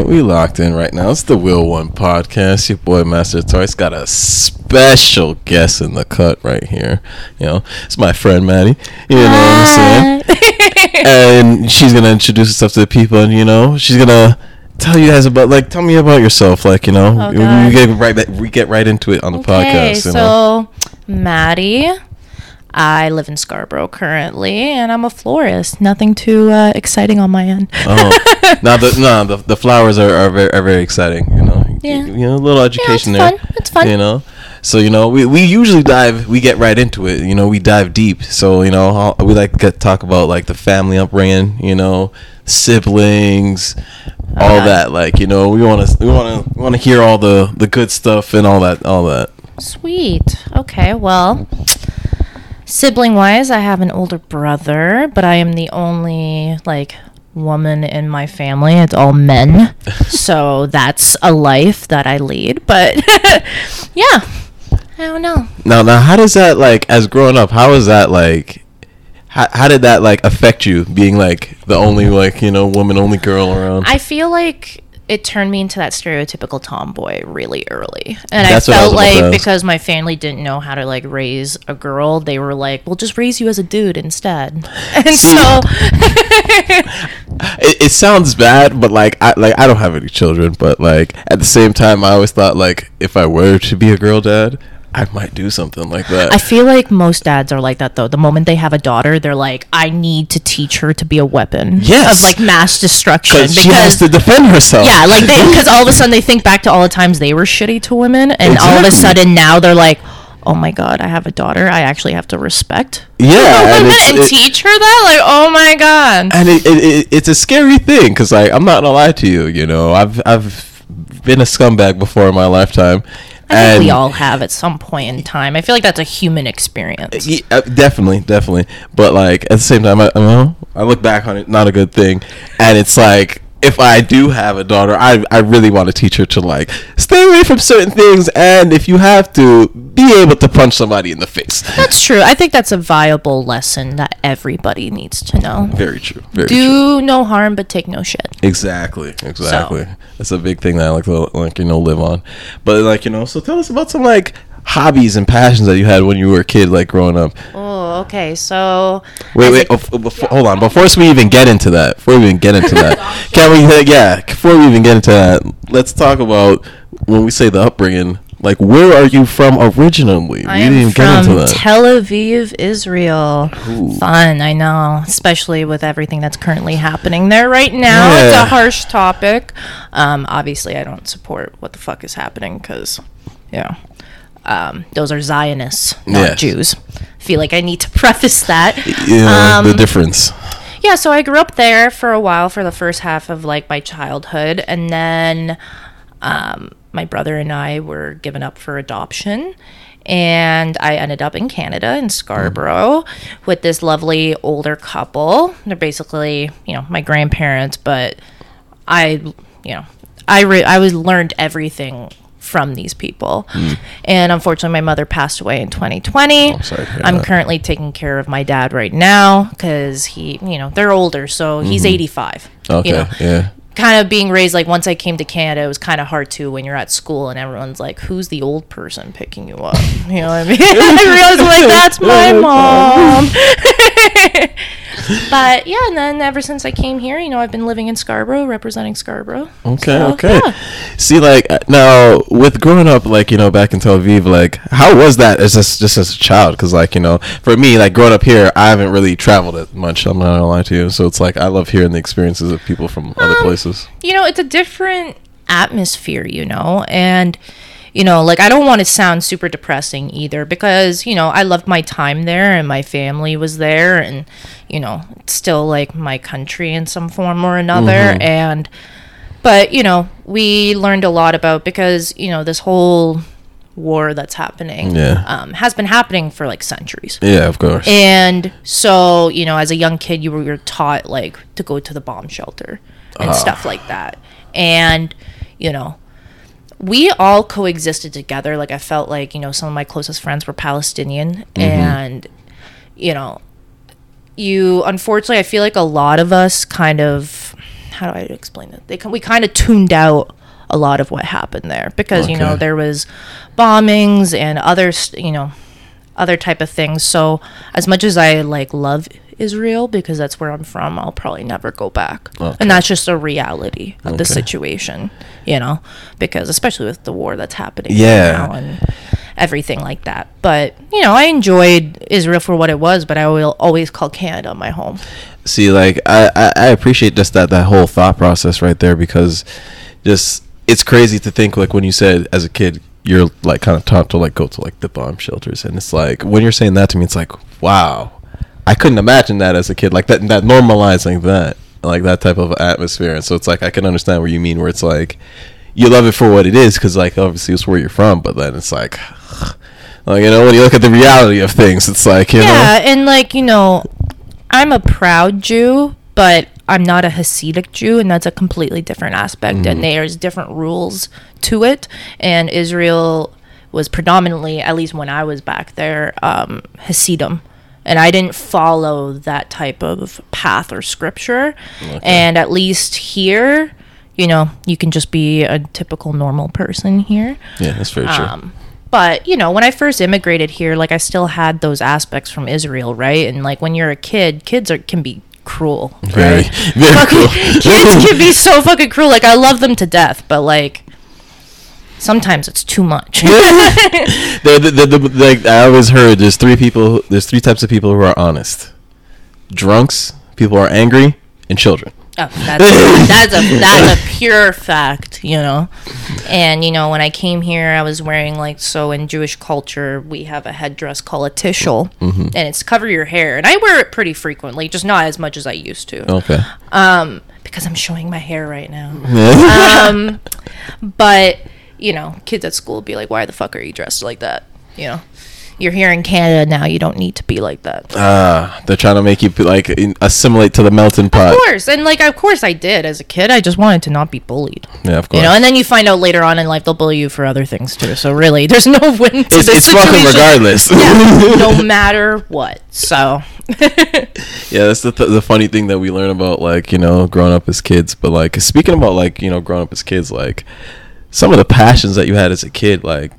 right, we locked in right now. It's the Wheel One podcast. Your boy Master Toys got a special guest in the cut right here. You know, it's my friend Maddy. You know what I'm saying? and she's gonna introduce herself to the people, and you know, she's gonna tell you guys about like tell me about yourself. Like you know, Oh, we, get right we get right into it on the Okay, podcast. You know? so Maddy, I live in Scarborough currently, and I'm a florist. Nothing too uh, exciting on my end. Oh, now the no the, the flowers are, are very are very exciting. You know, Yeah. you, know, a little education it's there. fun. It's fun. You know, so you know we, we usually dive we get right into it. You know, we dive deep. So you know we like to talk about like the family upbringing. You know, siblings, all Okay. that. Like you know we want to we want to want to hear all the the good stuff and all that all that. Sweet. Okay, well, sibling wise, I have an older brother, but I am the only, like, woman in my family. It's all men. so that's a life that I lead. But yeah, I don't know. Now now how does that like as growing up? How is that like? How, how did that like affect you being like the only like you know woman only girl around? I feel like it turned me into that stereotypical tomboy really early. And That's I what I felt like ask. because my family didn't know how to like raise a girl, they were like, "We'll just raise you as a dude instead." And See- so it, it sounds bad, but like I like I don't have any children, but like at the same time, I always thought like if I were to be a girl dad, I might do something like that. I feel like most dads are like that though. The moment they have a daughter, they're like, I need to teach her to be a weapon Yes. of like mass destruction because she has to defend herself. yeah, like they because all of a sudden they think back to all the times they were shitty to women, and all of a sudden now they're like, oh my god, I have a daughter. I actually have to respect yeah, and, and it- teach her that. Like, oh my god. and it, it, it, it's a scary thing because like I'm not gonna lie to you, you know, I've I've been a scumbag before in my lifetime. I think and we all have at some point in time. I feel like that's a human experience. Yeah, uh, definitely, definitely. But like at the same time, I, I, don't know, I look back on it, not a good thing. And it's like if I do have a daughter, I I really want to teach her to like stay away from certain things, and if you have to, be able to punch somebody in the face. That's true. I think that's a viable lesson that everybody needs to know. Very true. Very true. Do no harm, but take no shit. Exactly, exactly. That's a big thing that I like to like you know live on. But like you know, so tell us about some like hobbies and passions that you had when you were a kid, like growing up. Oh, okay. So Wait, wait. bef- before, hold on. Before we even get into that, before we even get into that, can we? Yeah. Before we even get into that, let's talk about when we say the upbringing. Like, where are you from originally? I we am didn't even get from into that. Tel Aviv, Israel. Ooh. Fun, I know, especially with everything that's currently happening there right now. It's a harsh topic. Um, obviously, I don't support what the fuck is happening because, know, um, those are Zionists, not Yes. Jews. feel like I need to preface that. yeah, the Um, difference. Yeah, so I grew up there for a while for the first half of like my childhood, and then um, my brother and I were given up for adoption, and I ended up in Canada in Scarborough with this lovely older couple. They're basically you know my grandparents, but I you know I re- I was learned everything from these people. And unfortunately my mother passed away in 2020. Oh, sorry I'm that. currently taking care of my dad right now cuz he, you know, they're older, so he's 85. Mm-hmm. Okay. You know, yeah. kind of being raised like once I came to Canada, it was kind of hard too when you're at school and everyone's like, "Who's the old person picking you up?" You know what I mean? I realized like that's my mom. but yeah, and then ever since I came here, you know, I've been living in Scarborough, representing Scarborough. Okay, So, okay. yeah. See, like uh, now with growing up, like you know, back in Tel Aviv, like how was that as just just as a child? Because like you know, for me, like growing up here, I haven't really traveled it much. I'm not gonna lie to you. So it's like I love hearing the experiences of people from other Um, places. you know, it's a different atmosphere, you know, and you know, like I don't want to sound super depressing either because, you know, I loved my time there and my family was there and, you know, it's still like my country in some form or another and but, you know, we learned a lot about because, you know, this whole war that's happening Yeah. um, has been happening for like centuries. Yeah, of course. And so, you know, as a young kid, you were taught like to go to the bomb shelter and Ah. stuff like that. And, you know, we all coexisted together. Like, I felt like, you know, some of my closest friends were Palestinian. Mm-hmm. And, you know, you, unfortunately, I feel like a lot of us kind of how do I explain it? They we kind of tuned out a lot of what happened there because you know there was bombings and other you know other type of things. So as much as I like love Israel because that's where I'm from, I'll probably never go back. Okay. And that's just a reality of the situation, you know, because especially with the war that's happening Yeah. now and everything like that. But, you know, I enjoyed Israel for what it was, but I will always call Canada my home. See, like I, I, I appreciate just that that whole thought process right there because just it's crazy to think like when you said as a kid you're like kind of taught to like go to like the bomb shelters and it's like when you're saying that to me it's like wow I couldn't imagine that as a kid like that that normalizing that like that type of atmosphere and so it's like I can understand what you mean where it's like you love it for what it is because like obviously it's where you're from but then it's like like you know when you look at the reality of things it's like you know yeah, and like, you know, I'm a proud Jew, but I'm not a Hasidic Jew, and that's a completely different aspect. Mm-hmm. And there's different rules to it. And Israel was predominantly, at least when I was back there, um, Hasidim. And I didn't follow that type of path or scripture. And at least here, you know, you can just be a typical normal person here. yeah that's very true Um, but you know, when I first immigrated here, like I still had those aspects from Israel, right? And like when you're a kid, kids are can be cruel, very right? very Fucking cool kids can be so fucking cruel. Like I love them to death, but like sometimes it's too much. the, the, the, like I always heard there's three people there's three types of people who are honest. Drunks, people who are angry, and children. Oh, that's, that's a that's a pure fact, you know. And you know, when I came here, I was wearing like so in Jewish culture, we have a headdress called a tichel, Mm-hmm. and it's cover your hair, and I wear it pretty frequently, just not as much as I used to, Okay. um, because I'm showing my hair right now. um, but you know, kids at school be like, "Why the fuck are you dressed like that?" You know, you're here in Canada now. You don't need to be like that. Ah, they're trying to make you like in, assimilate to the melting pot. Of course, and like of course I did as a kid. I just wanted to not be bullied. Yeah, of course. You know, and then you find out later on in life they'll bully you for other things too. So really, there's no win to it's this it's fucking situation. regardless. Yeah, no matter what. So Yeah, that's the th- the funny thing that we learn about like you know growing up as kids. But like speaking about like you know growing up as kids, like some of the passions that you had as a kid, like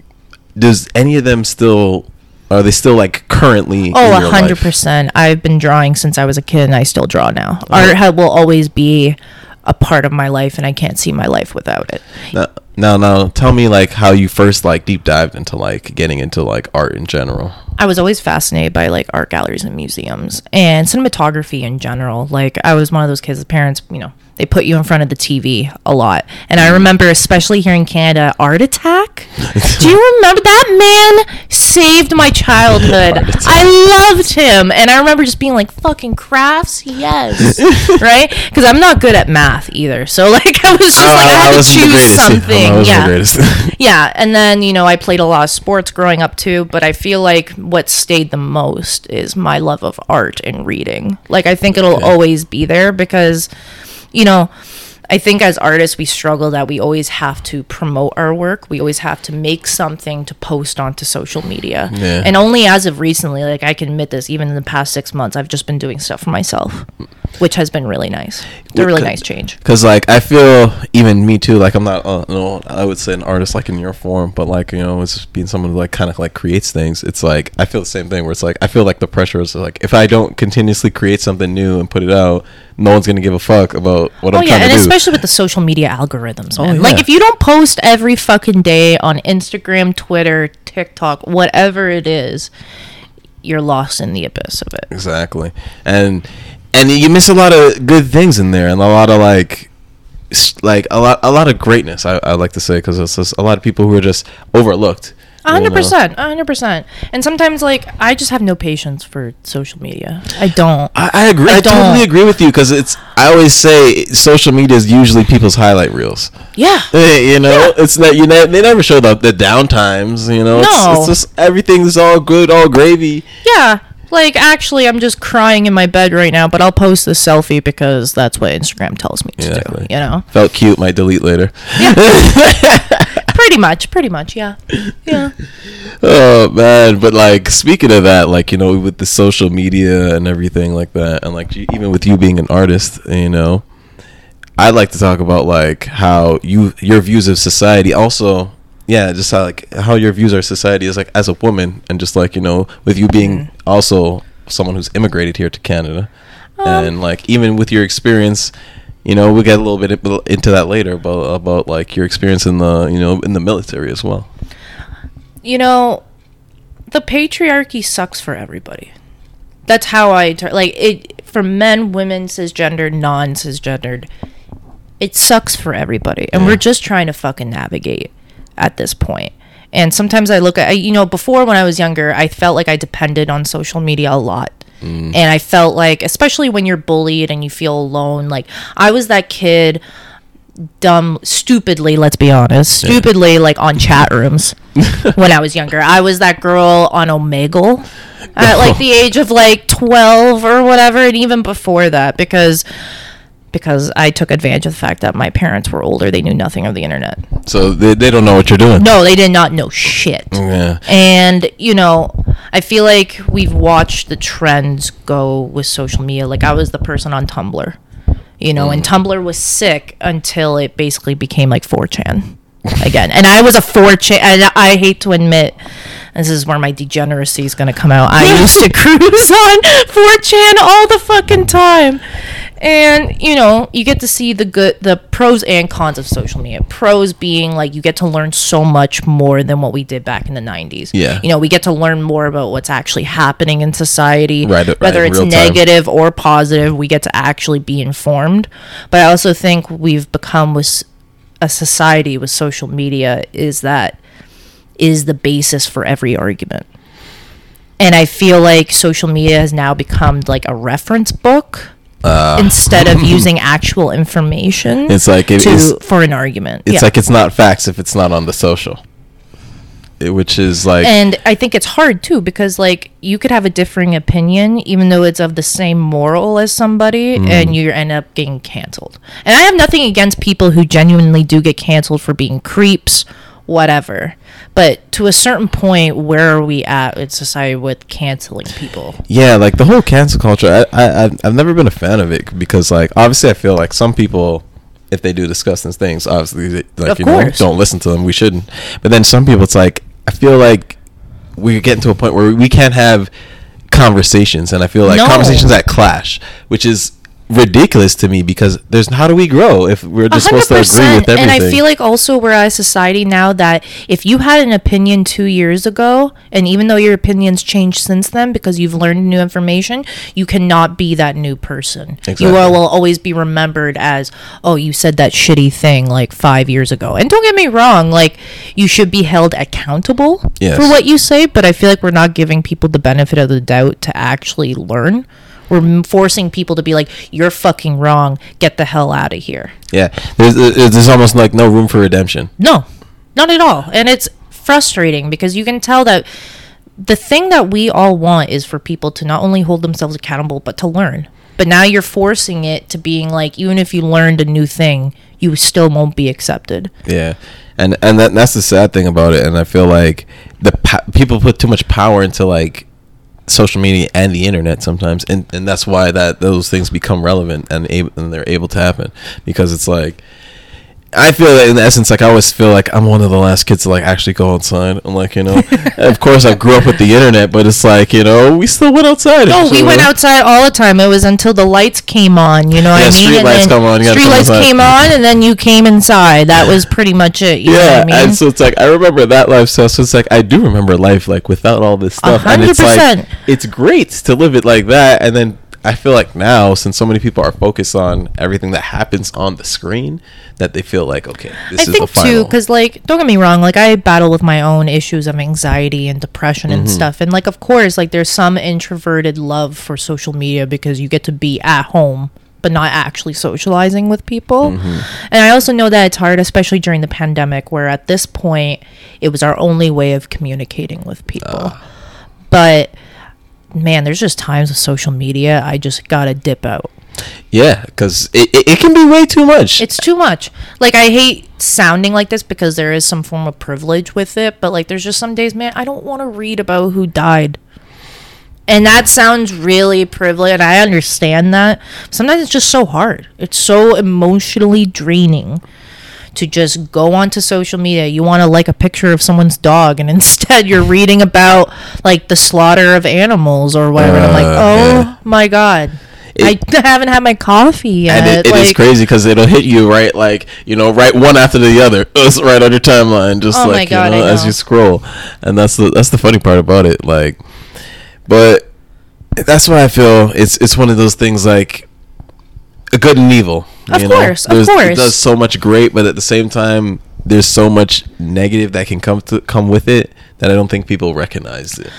does any of them still are they still like currently? Oh, in a your hundred life? percent. I've been drawing since I was a kid, and I still draw now. Art will always be a part of my life, and I can't see my life without it. Now, now, now, tell me like how you first like deep dived into like getting into like art in general. I was always fascinated by like art galleries and museums and cinematography in general. Like I was one of those kids. The parents, you know, they put you in front of the TV a lot. And I remember, especially here in Canada, Art Attack. Do you remember that man saved my childhood? I loved him, and I remember just being like, "Fucking crafts, yes, right?" Because I'm not good at math either. So like, I was just like, I, had to wasn't the choose. I something. Yeah, yeah, and then you know I played a lot of sports growing up too, but I feel like what stayed the most is my love of art and reading. Like I think it'll Okay. always be there because you know I think as artists we struggle that we always have to promote our work. We always have to make something to post onto social media. Yeah. And only as of recently, like I can admit this, even in the past six months, I've just been doing stuff for myself, which has been really nice. It's a really nice change. Cause like I feel even me too. Like I'm not, uh, no, I would say an artist like in your form, but like you know, it's just being someone who like kind of like creates things. It's like I feel the same thing where it's like I feel like the pressure is like if I don't continuously create something new and put it out, no one's gonna give a fuck about what Oh I'm yeah, trying to do. and especially with the social media algorithms, Oh, man. Like if you don't post every fucking day on Instagram, Twitter, TikTok, whatever it is, you're lost in the abyss of it. exactly, and and you miss a lot of good things in there, and a lot of like. Like a lot, a lot of greatness. I, I like to say because it's just a lot of people who are just overlooked. A hundred percent, a hundred percent. And sometimes, like, I just have no patience for social media. I don't. I, I agree. I I, totally agree with you because it's. I always say social media is usually people's highlight reels. Yeah. Eh, you know, it's that you know they never show the the down times. You know, it's, No. it's just everything's all good, all gravy. Yeah. Like, actually, I'm just crying in my bed right now, but I'll post this selfie because that's what Instagram tells me to Exactly. do. You know? Felt cute, might delete later. Yeah. pretty much. Pretty much. Yeah. Yeah. Oh man, but like speaking of that, like you know, with the social media and everything like that, and like even with you being an artist, you know, I'd like to talk about like how you your views of society also yeah just how like how your views of society is like as a woman and just like you know with you being Mm-hmm. also someone who's immigrated here to Canada Um, and like even with your experience you know we'll get a little bit into that later about about like your experience in the you know in the military as well you know, the patriarchy sucks for everybody. That's how I ter- like it for men, women, cisgendered, non-cisgendered. It sucks for everybody, and Yeah. we're just trying to fucking navigate at this point. And sometimes I look at, I- you know, before when I was younger, I felt like I depended on social media a lot. Mm. And I felt like, especially when you're bullied and you feel alone, like I was that kid, dumb, stupidly, let's be honest, stupidly, like on chat rooms when I was younger. I was that girl on Omegle at like the age of like 12 or whatever, and even before that, because. Because I took advantage of the fact that my parents were older, they knew nothing of the internet. so they, they don't know what you're doing No, they did not know shit. yeah And, you know, I feel like we've watched the trends go with social media. Like, I was the person on Tumblr, you know, and mm. Tumblr was sick until it basically became like 4chan again. And I was a 4chan, and I hate to admit, this is where my degeneracy is going to come out. I used to cruise on 4chan all the fucking time. And you know, you get to see the good, the pros and cons of social media. Pros being like you get to learn so much more than what we did back in the '90s. Yeah. you know, we get to learn more about what's actually happening in society, Right, right, whether in it's real time. negative or positive. We get to actually be informed. But I also think we've become with a society with social media is that is the basis for every argument. And I feel like social media has now become like a reference book instead of using actual information Uh. It's like it to is- for an argument. it's Yeah. like it's not facts if it's not on the social It- which is like and I think it's hard too because like you could have a differing opinion even though it's of the same moral as somebody Mm. and you end up getting canceled. And I have nothing against people who genuinely do get canceled for being creeps, whatever. But to a certain point, where are we at in society with canceling people? Yeah, like the whole cancel culture. I, I I've- never been a fan of it because like obviously I feel like some people, if they do discuss these things, obviously they, like Of you know don't listen to them. We shouldn't. But then some people, it's like I feel like we're getting to a point where we can't have conversations, and I feel like No. conversations that clash, which is ridiculous to me because there's how do we grow if we're just supposed to agree with everything? And I feel like also we're at a society now that if you had an opinion two years ago, and even though your opinions changed since then because you've learned new information, you cannot be that new person. Exactly. You will, will always be remembered as, oh, you said that shitty thing like five years ago. And don't get me wrong, like you should be held accountable Yes. for what you say, but I feel like we're not giving people the benefit of the doubt to actually learn. We're forcing people to be like, "You're fucking wrong. Get the hell out of here." yeah, there's uh, there's almost like no room for redemption. No, not at all. And it's frustrating because you can tell that the thing that we all want is for people to not only hold themselves accountable, but to learn. But now you're forcing it to being like, even if you learned a new thing, you still won't be accepted. Yeah, and and that, that's the sad thing about it. And I feel like the po- people put too much power into like social media and the internet sometimes, and and that's why that those things become relevant and able and they're able to happen because it's like. I feel that in essence, like I always feel like I'm one of the last kids to like actually go outside. I'm like, you know, of course I grew up with the internet, but it's like, you know, we still went outside. No, we went outside all the time. It was until the lights came on. You know what I mean? street lights come on, you Street lights came on, and then you came inside. That was pretty much it. You know yeah, I mean? and so it's like I remember that lifestyle. So it's like I do remember life like without all this stuff, and it's like it's great to live it like that. And then I feel like now, since so many people are focused on everything that happens on the screen, that they feel like okay, this I is the think final. too, because like, don't get me wrong, like I battle with my own issues of anxiety and depression Mm-hmm. and stuff, and like, of course, like there's some introverted love for social media because you get to be at home but not actually socializing with people. Mm-hmm. And I also know that it's hard, especially during the pandemic, where at this point it was our only way of communicating with people. Ah. But man, there's just times with social media I just gotta dip out. yeah, because it, it, it can be way too much. It's too much. Like I hate sounding like this because there is some form of privilege with it, but like there's just some days, man, I don't want to read about who died. And that sounds really privileged. And I understand that. Sometimes it's just so hard. It's so emotionally draining to just go onto social media. You want to like a picture of someone's dog, and instead you're reading about like the slaughter of animals or whatever. and I'm like, Uh, oh yeah. my god. It- I haven't had my coffee yet. and it, it is like, crazy because it'll hit you right like you know right one after the other it's right on your timeline just Oh like God, you know, I as you scroll and that's the that's the funny part about it like but that's why i feel it's it's one of those things like a good and evil Of you know? course, of There's- it does so much great but at the same time there's so much negative that can come to come with it that i don't think people recognize it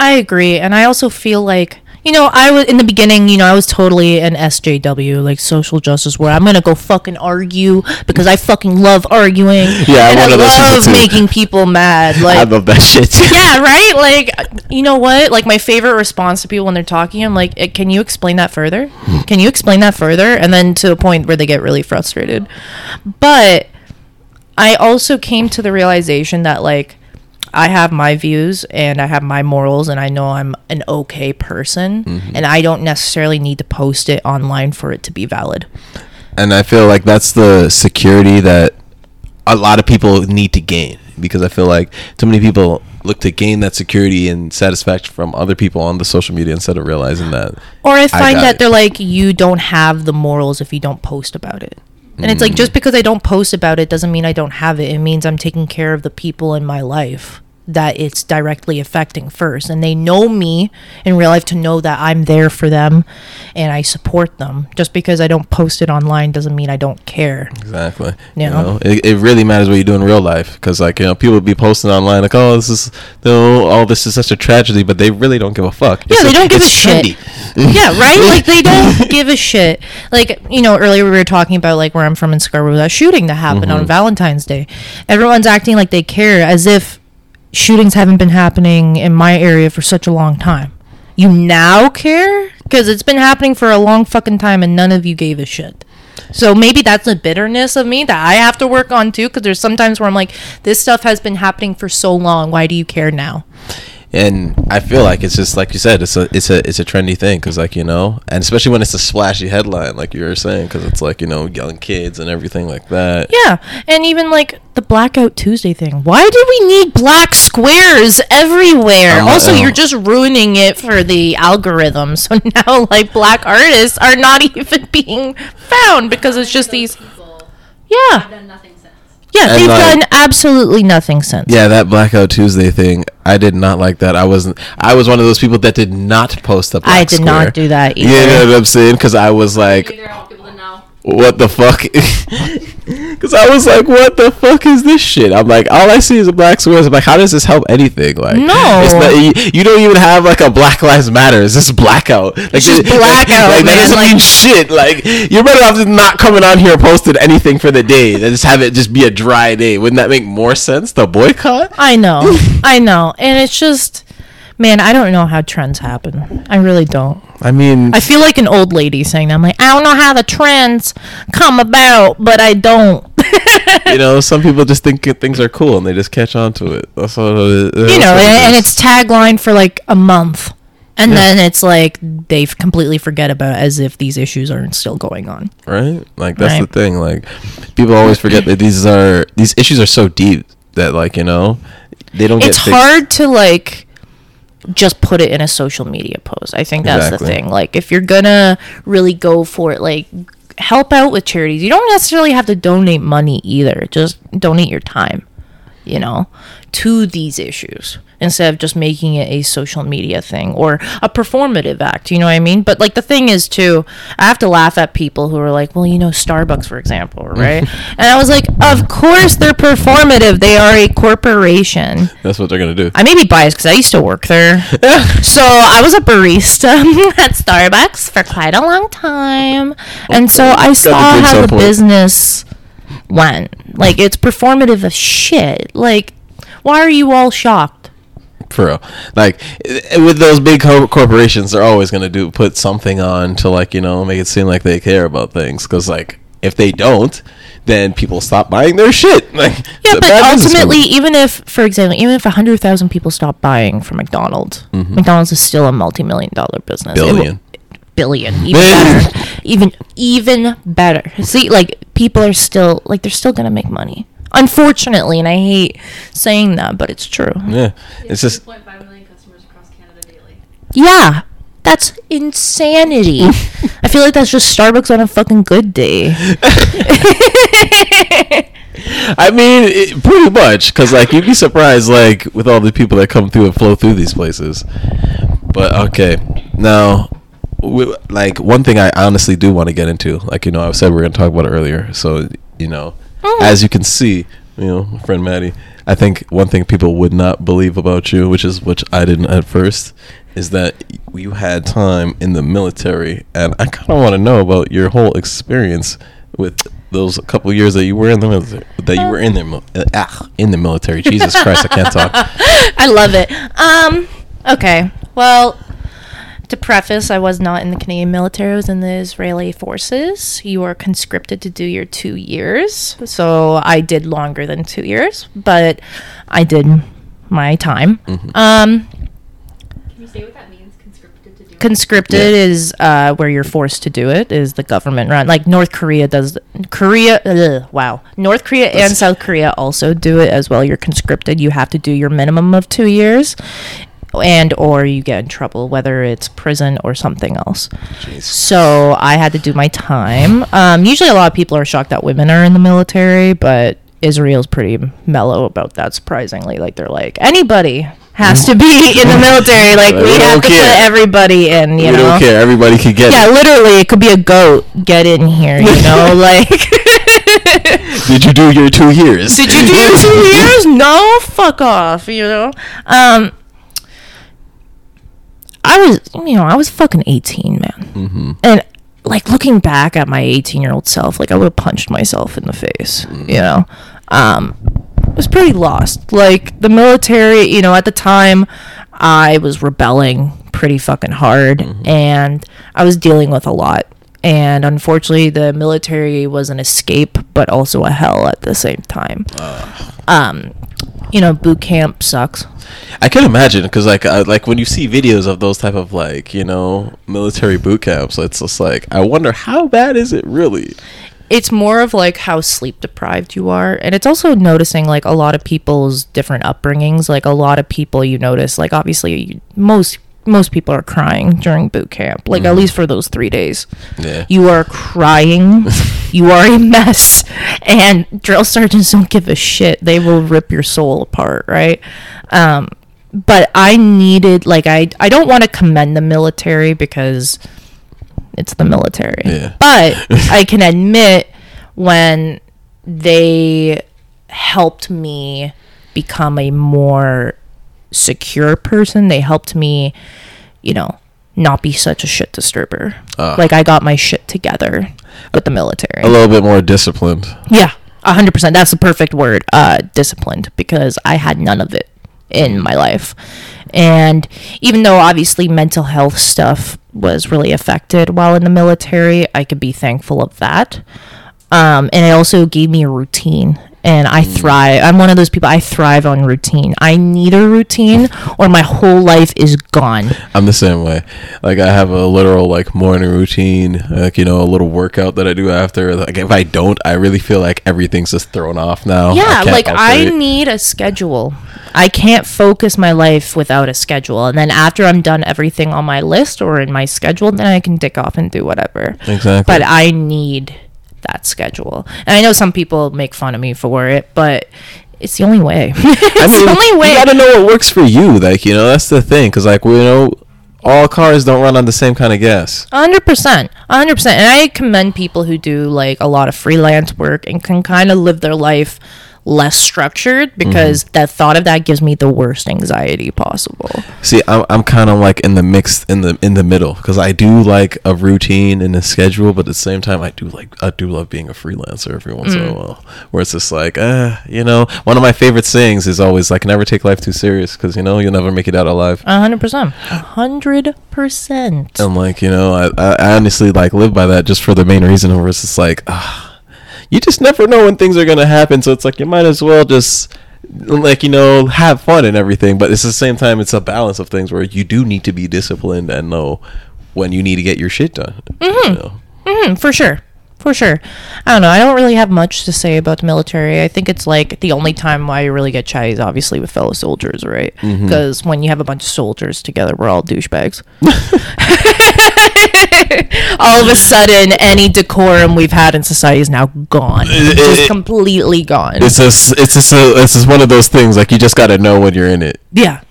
I agree, and I also feel like you know I was in the beginning. You know, I was totally an SJW, like social justice, where I'm gonna go fucking argue because I fucking love arguing. Yeah, and one I of those people love making people mad. Like i love that shit too. yeah, right. Like, you know what? Like my favorite response to people when they're talking, I'm like, "Eh, "Can you explain that further? Can you explain that further?" And then to a point where they get really frustrated. But I also came to the realization that like I have my views and I have my morals and I know I'm an okay person mm-hmm. and I don't necessarily need to post it online for it to be valid. and I feel like that's the security that a lot of people need to gain because I feel like too many people look to gain that security and satisfaction from other people on the social media instead of realizing that Or I find got that it. they're like you don't have the morals if you don't post about it. And it's like mm. just because I don't post about it doesn't mean I don't have it. It means I'm taking care of the people in my life that it's directly affecting first. And they know me in real life to know that I'm there for them and I support them. Just because I don't post it online doesn't mean I don't care. exactly Yeah. you know it, it really matters what you do in real life because like you know people be posting online like oh this is no oh this is such a tragedy but they really don't give a fuck Yeah, It's they don't give a it's shit. yeah, right? Like they don't give a shit. Like, you know, earlier we were talking about like where I'm from in Scarborough, that shooting that happened on mm-hmm. Valentine's Day. Everyone's acting like they care as if shootings haven't been happening in my area for such a long time. You now care? Because it's been happening for a long fucking time and none of you gave a shit. So maybe that's the bitterness of me that I have to work on too. Because there's sometimes where I'm like, this stuff has been happening for so long. Why do you care now? And I feel like it's just like you said, it's a it's a it's a trendy thing because like you know, and especially when it's a splashy headline, like you were saying, because it's like you know young kids and everything like that. Yeah, and even like the Blackout Tuesday thing. Why do we need black squares everywhere? Um, also, you're just ruining it for the algorithm. So now, like, black artists are not even being found because it's just these. people Yeah, have done nothing since. Yeah, And, they've like- done absolutely nothing since. Yeah, that Blackout Tuesday thing, I did not like that. I wasn't. I was one of those people that did not post up. I did not do that either. You know what I'm saying? Because I was like, Either all people to know. What the fuck? Because I was like, what the fuck is this shit? I'm like, all I see is a black squares. I'm like, how does this help anything? Like, No. it's not, you, you don't even have like a Black Lives Matter. It's just blackout. Like, It's just blackout, Like, that doesn't Like- mean shit. Like, you're better off just not coming on here posting anything for the day than just have it just be a dry day. Wouldn't that make more sense? The boycott. I know, I know, and it's just, man, I don't know how trends happen. I really don't. I mean, I feel like an old lady saying that. I'm like, I don't know how the trends come about, but I don't. you know, some people just think things are cool and they just catch on to it. That's what it is. you know, it and, it's tagline for like a month. And Yeah. then it's like they completely forget about it as if these issues aren't still going on. right. Like that's Right. the thing. Like people always forget that these are these issues are so deep that like you know they don't It's hard to like just put it in a social media post. I think that's the thing. Like if you're gonna really go for it, like help out with charities. You don't necessarily have to donate money either. Just donate your time, you know, to these issues instead of just making it a social media thing or a performative act. You know what I mean? But like the thing is too, I have to laugh at people who are like, well, you know, Starbucks, for example, right? and I was like, of course they're performative. They are a corporation. That's what they're gonna do. I may be biased because I used to work there. so I was a barista at Starbucks for quite a long time. And so I saw how the business went. Like, it's performative as shit. Like, why are you all shocked? For real. Like eh, with those big co- corporations, they're always gonna do put something on to like you know make it seem like they care about things. Because like if they don't, then people stop buying their shit. Like, Yeah, but ultimately, even if, for example, even if hundred thousand people stop buying from McDonald's, mm-hmm. McDonald's is still a multi-million dollar business. It will- billion. billion, even better, even even better. See, like people are still like they're still gonna make money. Unfortunately, and I hate saying that, but it's true. Yeah, it's just 2.5 million customers across Canada daily. Yeah, that's insanity. I feel like that's just Starbucks on a fucking good day. I mean, it, pretty much, because like you'd be surprised, like with all the people that come through and flow through these places. But okay, now, we, like one thing I honestly do want to get into, like you know, I said we are gonna talk about it earlier. So you know, as you can see, you know, my friend Maddy, I think one thing people would not believe about you, which is which I didn't at first, is that you had time in the military, and I kind of want to know about your whole experience with those couple years that you were in the military. That you were in the uh, ah, in the military. Jesus Christ, I can't talk. I love it. Um. Okay. Well, to preface, I was not in the Canadian military. I was in the Israeli forces. You are conscripted to do your two years. So I did longer than two years, but I did my time. Um. Can you say what that means, conscripted to do? conscripted Yeah. is uh, where you're forced to do it is the government run like north korea does korea ugh, wow north korea and south korea also do it as well you're conscripted you have to do your minimum of two years and or you get in trouble whether it's prison or something else Jeez. so i had to do my time um, usually a lot of people are shocked that women are in the military but israel's pretty mellow about that surprisingly like they're like anybody has to be in the military like we, we have to care. put everybody in you we know don't care. Everybody can get yeah it. literally it could be a goat get in here you know like Did you do your two years? did you do your two years no fuck off you know um i was you know i was fucking 18 man. Hmm and like looking back at my 18 year old self like i would have punched myself in the face you know? Um I was pretty lost. Like the military you know at the time i was rebelling pretty fucking hard and i was dealing with a lot. And unfortunately the military was an escape but also a hell at the same time. Um you know boot camp sucks I can imagine because like I, like when you see videos of those type of like you know military boot camps, it's just like I wonder how bad is it really? it's more of like how sleep deprived you are and it's also noticing like a lot of people's different upbringings like a lot of people you notice like obviously you- most most people are crying during boot camp like at least for those three days. Yeah. you are crying. You are a mess. And drill sergeants don't give a shit. They will rip your soul apart right? Um but i needed like i i don't want to commend the military because it's the military. Yeah. but i can admit when they helped me become a more secure person they helped me you know not be such a shit disturber Ah. like i got my shit together with the military A little bit more disciplined. yeah, a hundred percent. That's the perfect word. Uh, disciplined because I had none of it in my life, and even though obviously mental health stuff was really affected while in the military, I could be thankful of that. Um, and it also gave me a routine. And I thrive. I'm one of those people. I thrive on routine. I need a routine, or my whole life is gone. I'm the same way. Like I have a literal like morning routine, like you know, a little workout that I do after. Like if I don't, I really feel like everything's just thrown off now. Yeah, can't like I need a schedule. I can't focus my life without a schedule. And then after I'm done everything on my list or in my schedule, then I can dick off and do whatever. exactly. But I need that schedule. And I know some people make fun of me for it, but it's the only way. it's I mean, the only way. you gotta know what works for you. Like you know, that's the thing. Because like we know, all cars don't run on the same kind of gas. hundred percent, hundred percent, and I commend people who do like a lot of freelance work and can kind of live their life less structured because Mm-hmm. that thought of that gives me the worst anxiety possible. See, I'm I'm kind of like in the mix in the in the middle because I do like a routine and a schedule, but at the same time, I do like I do love being a freelancer every once in a while. Where it's just like, uh, you know, one of my favorite sayings is always like, never take life too serious because you know you'll never make it out alive. A hundred percent, A hundred percent. And like you know, I, I I honestly like live by that just for the main reason where it's just like, ah, you just never know when things are gonna happen. So it's like you might as well just like you know have fun and everything. But it's the same time it's a balance of things where you do need to be disciplined and know when you need to get your shit done. Mm-hmm. you know? Mhm, for sure. For sure. I don't know. I don't really have much to say about the military. I think it's like the only time why you really get shy is obviously with fellow soldiers, right? Mm-hmm. Because when you have a bunch of soldiers together, we're all douchebags. all of a sudden, any decorum we've had in society is now gone. It- Just it- completely gone. It's just it's just a, it's just one of those things like you just got to know when you're in it. yeah.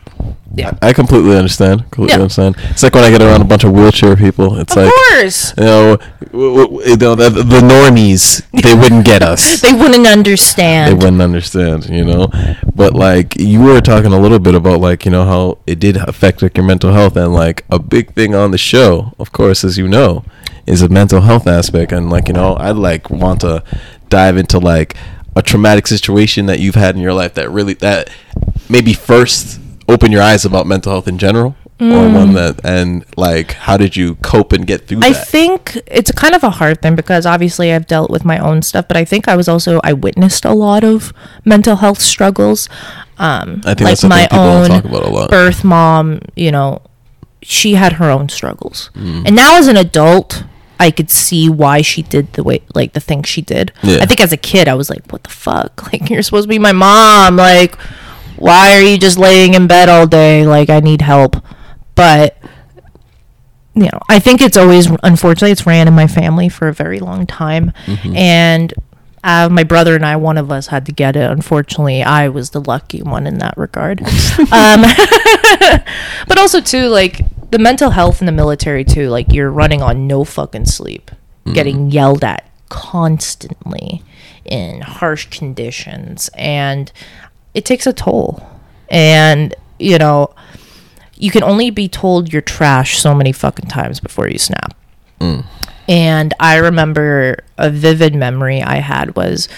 Yeah. I completely understand. Completely Yeah. understand. It's like when I get around a bunch of wheelchair people. It's Of like course. you know, w- w- you know the, the normies they wouldn't get us. They wouldn't understand. they wouldn't understand, you know. But like you were talking a little bit about like you know how it did affect like your mental health, and like a big thing on the show, of course, as you know, is a mental health aspect, and like you know, I like want to dive into like a traumatic situation that you've had in your life that really that maybe first open your eyes about mental health in general. Or one that, and like, how did you cope and get through Mm. I that? think it's kind of a hard thing because obviously I've dealt with my own stuff, but I think I was also I witnessed a lot of mental health struggles. Um, I think like my own talk about a lot. birth mom, you know, she had her own struggles, Mm. and now as an adult. I could see why she did the way, like the things she did. Yeah. I think as a kid, I was like, "What the fuck? Like, you're supposed to be my mom. Like, why are you just laying in bed all day? Like, I need help." But you know, I think it's always unfortunately it's ran in my family for a very long time, and uh, my brother and I, one of us had to get it. Unfortunately, I was the lucky one in that regard. um, but also too, like the mental health in the military too. Like you're running on no fucking sleep, getting yelled at constantly in harsh conditions, and it takes a toll. And you know, you can only be told you're trash so many fucking times before you snap. Mm. And I remember a vivid memory I had was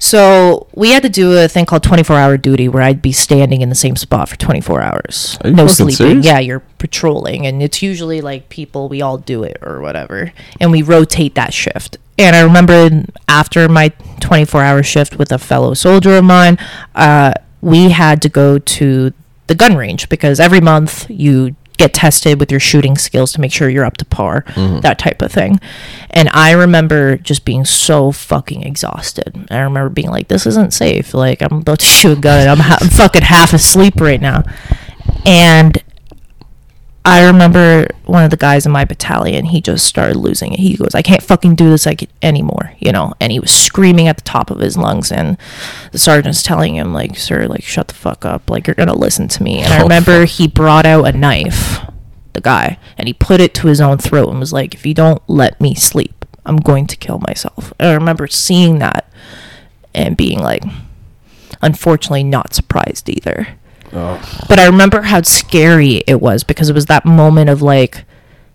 so we had to do a thing called 24 hour duty where I'd be standing in the same spot for 24 hours. No sleeping. serious? Yeah, you're patrolling and it's usually like people we all do it or whatever. And we rotate that shift. And I remember after my 24 hour shift with a fellow soldier of mine, uh, we had to go to the gun range because every month you get tested with your shooting skills to make sure you're up to par, mm-hmm. that type of thing. And I remember just being so fucking exhausted. I remember being like, "This isn't safe. Like I'm about to shoot a gun. And I'm, ha- I'm fucking half asleep right now." And I remember one of the guys in my battalion, he just started losing it. He goes, I can't fucking do this like anymore, you know. And he was screaming at the top of his lungs, and the sergeant's telling him, like, sir, like, shut the fuck up, like, you're gonna listen to me. And I Oh, remember he brought out a knife, the guy, and he put it to his own throat and was like, if you don't let me sleep, I'm going to kill myself. And I remember seeing that and being like, unfortunately, not surprised either but I remember how scary it was because it was that moment of like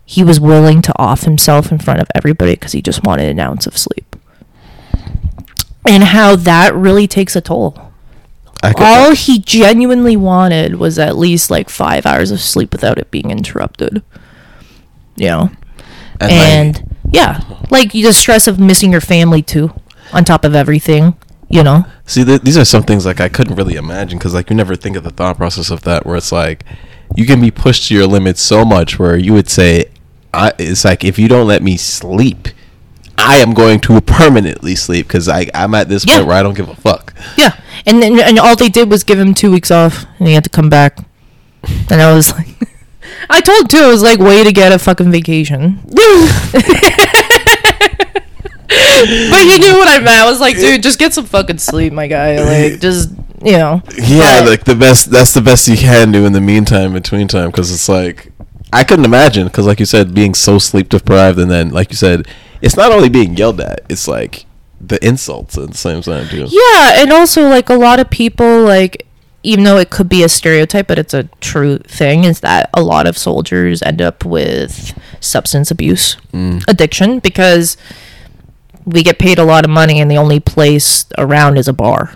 he was willing to off himself in front of everybody because he just wanted an ounce of sleep. And how that really takes a toll. All he genuinely wanted was at least like five hours of sleep without it being interrupted. You know? and, like, And yeah, like the stress of missing your family too, on top of everything, you know? See, th- these are some things like I couldn't really imagine because like you never think of the thought process of that, where it's like you can be pushed to your limits so much where you would say, I, "It's like if you don't let me sleep, I am going to permanently sleep because I I'm at this Yeah. point where I don't give a fuck." Yeah, and then and all they did was give him two weeks off, and he had to come back. And I was like, I told too. I was like, way to get a fucking vacation. but he knew what I meant. I was like, dude, just get some fucking sleep, my guy. Like, just you know. Yeah, But- like the best. That's the best you can do in the meantime, between time, because it's like I couldn't imagine because, like you said, being so sleep deprived, and then, like you said, it's not only being yelled at; it's like the insults at the same time too. Yeah, and also like a lot of people like even though it could be a stereotype, but it's a true thing, is that a lot of soldiers end up with substance abuse mm. addiction because we get paid a lot of money and the only place around is a bar.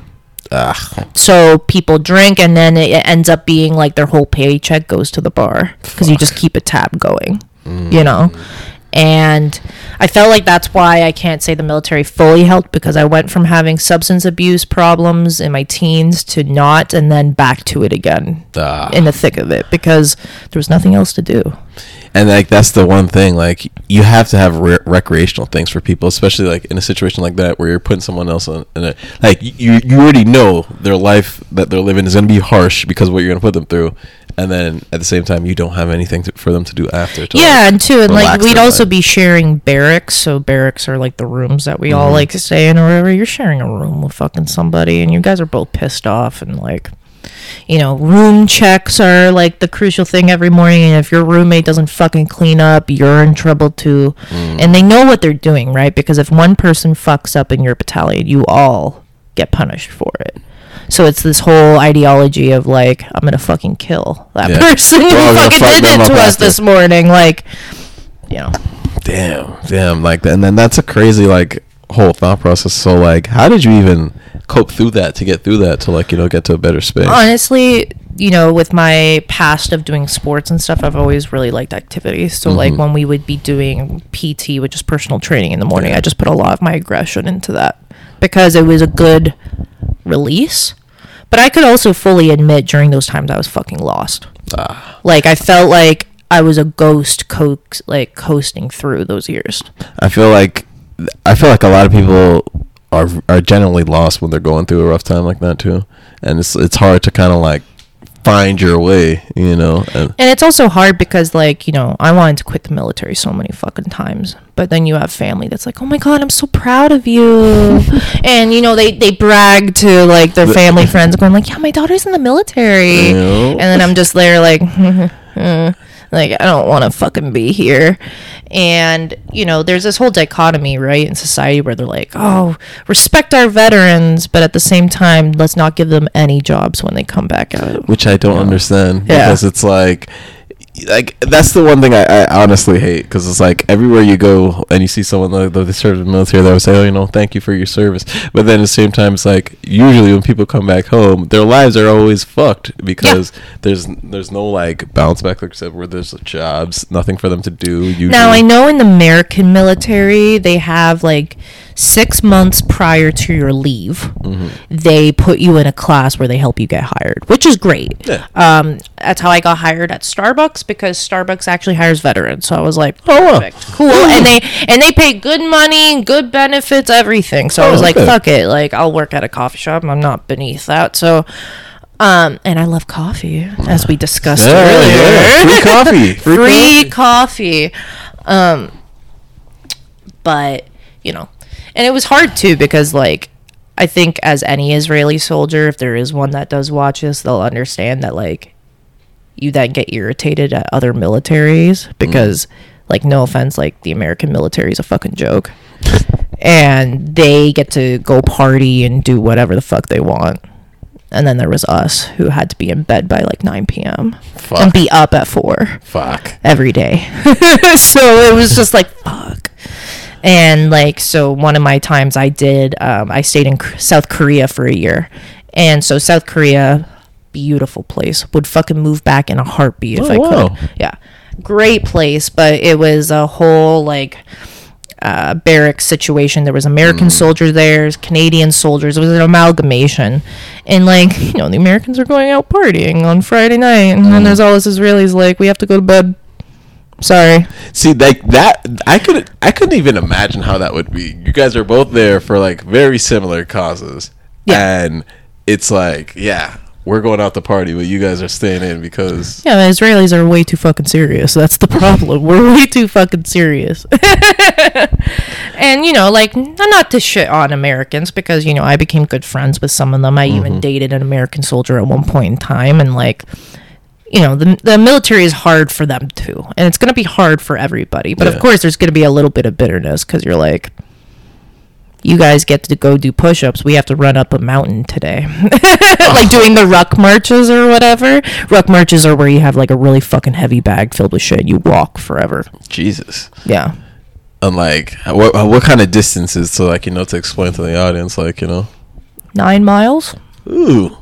Ah, So people drink and then it ends up being like their whole paycheck goes to the bar because you just keep a tab going, you know? And I felt like that's why I can't say the military fully helped because I went from having substance abuse problems in my teens to not, and then back to it again Ah. in the thick of it because there was nothing else to do. and like that's the one thing like you have to have re- recreational things for people especially like in a situation like that where you're putting someone else in, in a like you you already know their life that they're living is going to be harsh because of what you're going to put them through and then at the same time you don't have anything to, for them to do after to, yeah, like, and too, and like we'd also mind. be sharing barracks. So barracks are like the rooms that we all Mhm. like to stay in or whatever. You're sharing a room with fucking somebody, and you guys are both pissed off, and like, you know, room checks are like the crucial thing every morning. And if your roommate doesn't fucking clean up, you're in trouble too. Mm. And they know what they're doing, right? Because if one person fucks up in your battalion, you all get punished for it. So it's this whole ideology of like, I'm gonna fucking kill that Yeah. person who We're all gonna fucking fuck did it to us this morning. Like, you know, damn damn like and then that's a crazy like whole thought process so like how did you even cope through that to get through that to like you know get to a better space honestly, you know, with my past of doing sports and stuff, I've always really liked activities. So, like Mhm. when we would be doing PT, which is personal training in the morning, I just put a lot of my aggression into that because it was a good release. But I could also fully admit during those times I was fucking lost. ah. Like I felt like I was a ghost, co- like coasting through those years. I feel like I feel like a lot of people are are generally lost when they're going through a rough time like that too, and it's it's hard to kind of like find your way, you know. And And it's also hard because, like, you know, I wanted to quit the military so many fucking times. But then you have family that's like, oh my God, I'm so proud of you. and, you know, they, they brag to, like, their family friends going, like, yeah, my daughter's in the military. You know? And then I'm just there, like, like, I don't want to fucking be here. And, you know, there's this whole dichotomy, right, in society where they're like, oh, respect our veterans. But at the same time, let's not give them any jobs when they come back out. which I don't understand Yeah. because it's like like that's the one thing I, I honestly hate because it's like everywhere you go and you see someone like they serve in the military they would say oh you know thank you for your service but then at the same time it's like usually when people come back home their lives are always fucked because there's there's no like bounce back like I where there's jobs nothing for them to do usually. Now I know in the American military they have like six months prior to your leave, Mm-hmm. they put you in a class where they help you get hired, which is great. Yeah. Um, that's how I got hired at Starbucks because Starbucks actually hires veterans. So I was like, Oh, perfect, cool, and they and they pay good money, good benefits, everything. So I Oh, was like, fuck it, like I'll work at a coffee shop. I'm not beneath that. So. Um, and I love coffee, as we discussed Yeah, earlier. yeah. Free coffee. Free Free, coffee. Um, but you know, and it was hard too because like I think as any Israeli soldier, if there is one that does watch this, they'll understand that like you then get irritated at other militaries mm-hmm. because like no offense, like the American military is a fucking joke. and they get to go party and do whatever the fuck they want. And then there was us who had to be in bed by like 9 p.m. and be up at 4 fuck every day. so it was just like fuck. And like so one of my times I did um, I stayed in South Korea for a year. And so South Korea beautiful place. Would fucking move back in a heartbeat if Oh, I wow. could. Yeah. Great place, but it was a whole like uh, barracks situation. There was American Mm. soldiers there, Canadian soldiers. It was an amalgamation, and like you know, the Americans are going out partying on Friday night, and Mm. then there's all this Israelis like, we have to go to bed. Sorry. See, like that, I could, I couldn't even imagine how that would be. You guys are both there for like very similar causes, Yeah. and it's like, yeah, we're going out to party, but you guys are staying in because Yeah, the Israelis are way too fucking serious. That's the problem. We're way too fucking serious. and you know, like not to shit on Americans because you know I became good friends with some of them. I even mm-hmm. dated an American soldier at one point in time, and like. You know, the, the military is hard for them too. And it's going to be hard for everybody. But Yeah. of course, there's going to be a little bit of bitterness because you're like, you guys get to go do push ups. We have to run up a mountain today. like doing the ruck marches or whatever. Ruck marches are where you have like a really fucking heavy bag filled with shit. You walk forever. Jesus. Yeah. And like, what what kind of distances to like you know to explain to the audience, like you know, Nine miles? ooh,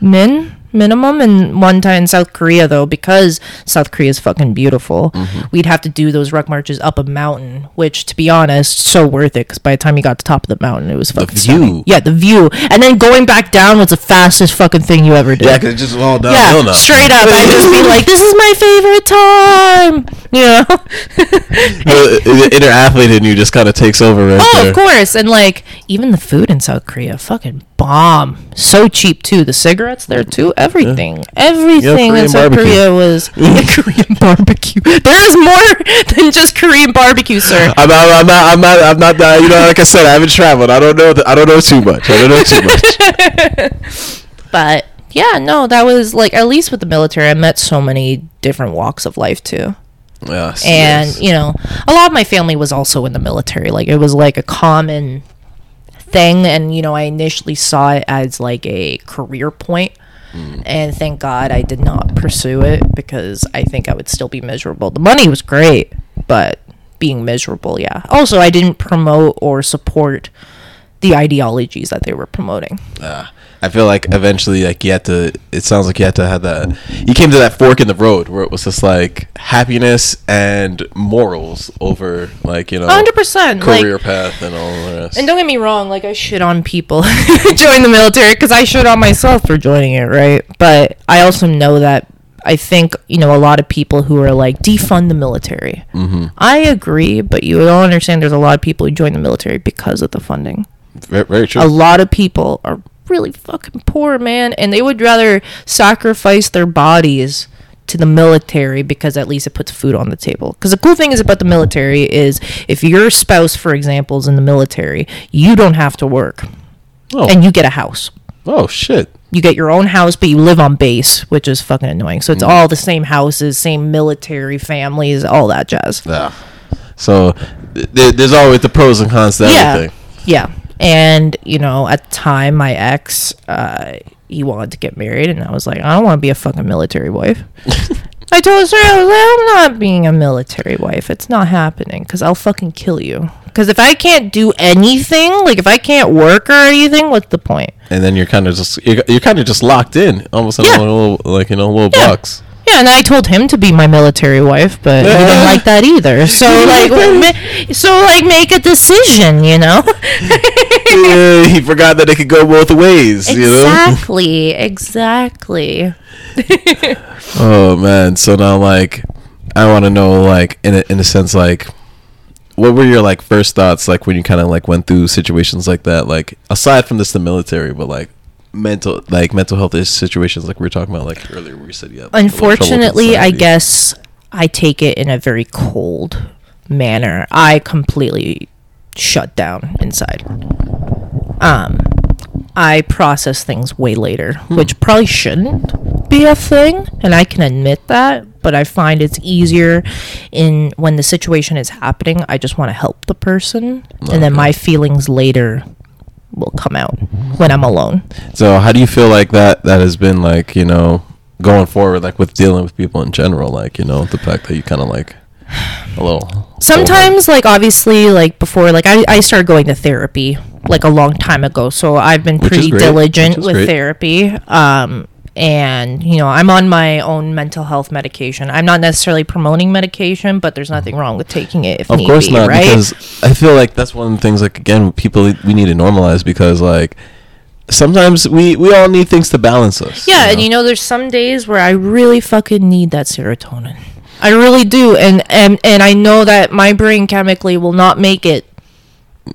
Min? Minimum. And one time in South Korea, though, because South Korea is fucking beautiful, Mm-hmm. we'd have to do those ruck marches up a mountain, which, to be honest, so worth it. Because by the time you got to the top of the mountain, it was fucking the view. stunning. Yeah, the view, and then going back down was the fastest fucking thing you ever did. Yeah, because it's just all Yeah, downhill now. straight up. I'd just be like, "This is my favorite time," you know. the, the inner athlete in you just kind of takes over right Oh, there. of course. And like even the food in South Korea, fucking bomb. So cheap too. The cigarettes there too. Everything. Everything Korean in South barbecue. Korea was Yeah, Korean barbecue. There is more than just Korean barbecue, sir. I'm not, I'm not, I'm not, I'm not, that- you know, like I said, I haven't traveled. I don't know, th- I don't know too much. I don't know too much. But yeah, no, that was like at least with the military, I met so many different walks of life too. And you know a lot of my family was also in the military. Like it was like a common thing. And you know i initially saw it as like a career point. point and thank god i did not pursue it because i think i would still be miserable. The money was great but being miserable yeah. Also i didn't promote or support the ideologies that they were promoting. Ah, I feel like eventually, like you had to. It sounds like you had to have that. You came to that fork in the road where it was just like happiness and morals over, like you know, 100% like career path and all the rest. And don't get me wrong, like I shit on people join the military because I shit on myself for joining it, right? But I also know that I think you know a lot of people who are like defund the military. Mm-hmm. I agree, but you don't understand. There's a lot of people who join the military because of the funding. very, very true. A lot of people are really fucking poor, man, and they would rather sacrifice their bodies to the military because at least it puts food on the table. Because the cool thing is about the military is if your spouse, for example, is in the military, you don't have to work, oh, and you get a house. oh shit. You get your own house, but you live on base, which is fucking annoying. So it's Mm. all the same houses, same military families, all that jazz. Yeah. So th- th- there's always the pros and cons to yeah, everything. yeah. And you know, at the time, my ex, uh, he wanted to get married, and I was like, I don't want to be a fucking military wife. I told her, I was like, I'm not being a military wife. It's not happening because I'll fucking kill you. Because if I can't do anything, like if I can't work or anything, what's the point? And then you're kind of just you're, you're kind of just locked in, almost in Yeah. a little like you know little Yeah. box. Yeah, and I told him to be my military wife, but he didn't like that either. So like, so like, make a decision, you know? he forgot that it could go both ways. You know. Exactly, exactly. Oh man. So now like, I want to know like in a, in a sense like. What were your like first thoughts like when you kind of like went through situations like that like aside from this the military but like mental like mental health is- situations like we were talking about like earlier where you said yeah Unfortunately, I guess I take it in a very cold manner. I completely shut down inside. Um, I process things way later, which probably shouldn't be a thing, and I can admit that. But I find it's easier in when the situation is happening. I just want to help the person, and then my feelings later will come out when I'm alone. So how do you feel like that that has been like, you know, going forward like with dealing with people in general like, you know, the fact that you kind of like a little sometimes like obviously like before like I, I started going to therapy like a long time ago so i've been Which pretty great, diligent with great. therapy um and you know i'm on my own mental health medication i'm not necessarily promoting medication but there's nothing wrong with taking it if Of course be, not right because I feel like that's one of the things like again people we need to normalize because like sometimes we we all need things to balance us. Yeah, you and you know, there's some days where I really fucking need that serotonin. I really do, and and and I know that my brain chemically will not make it.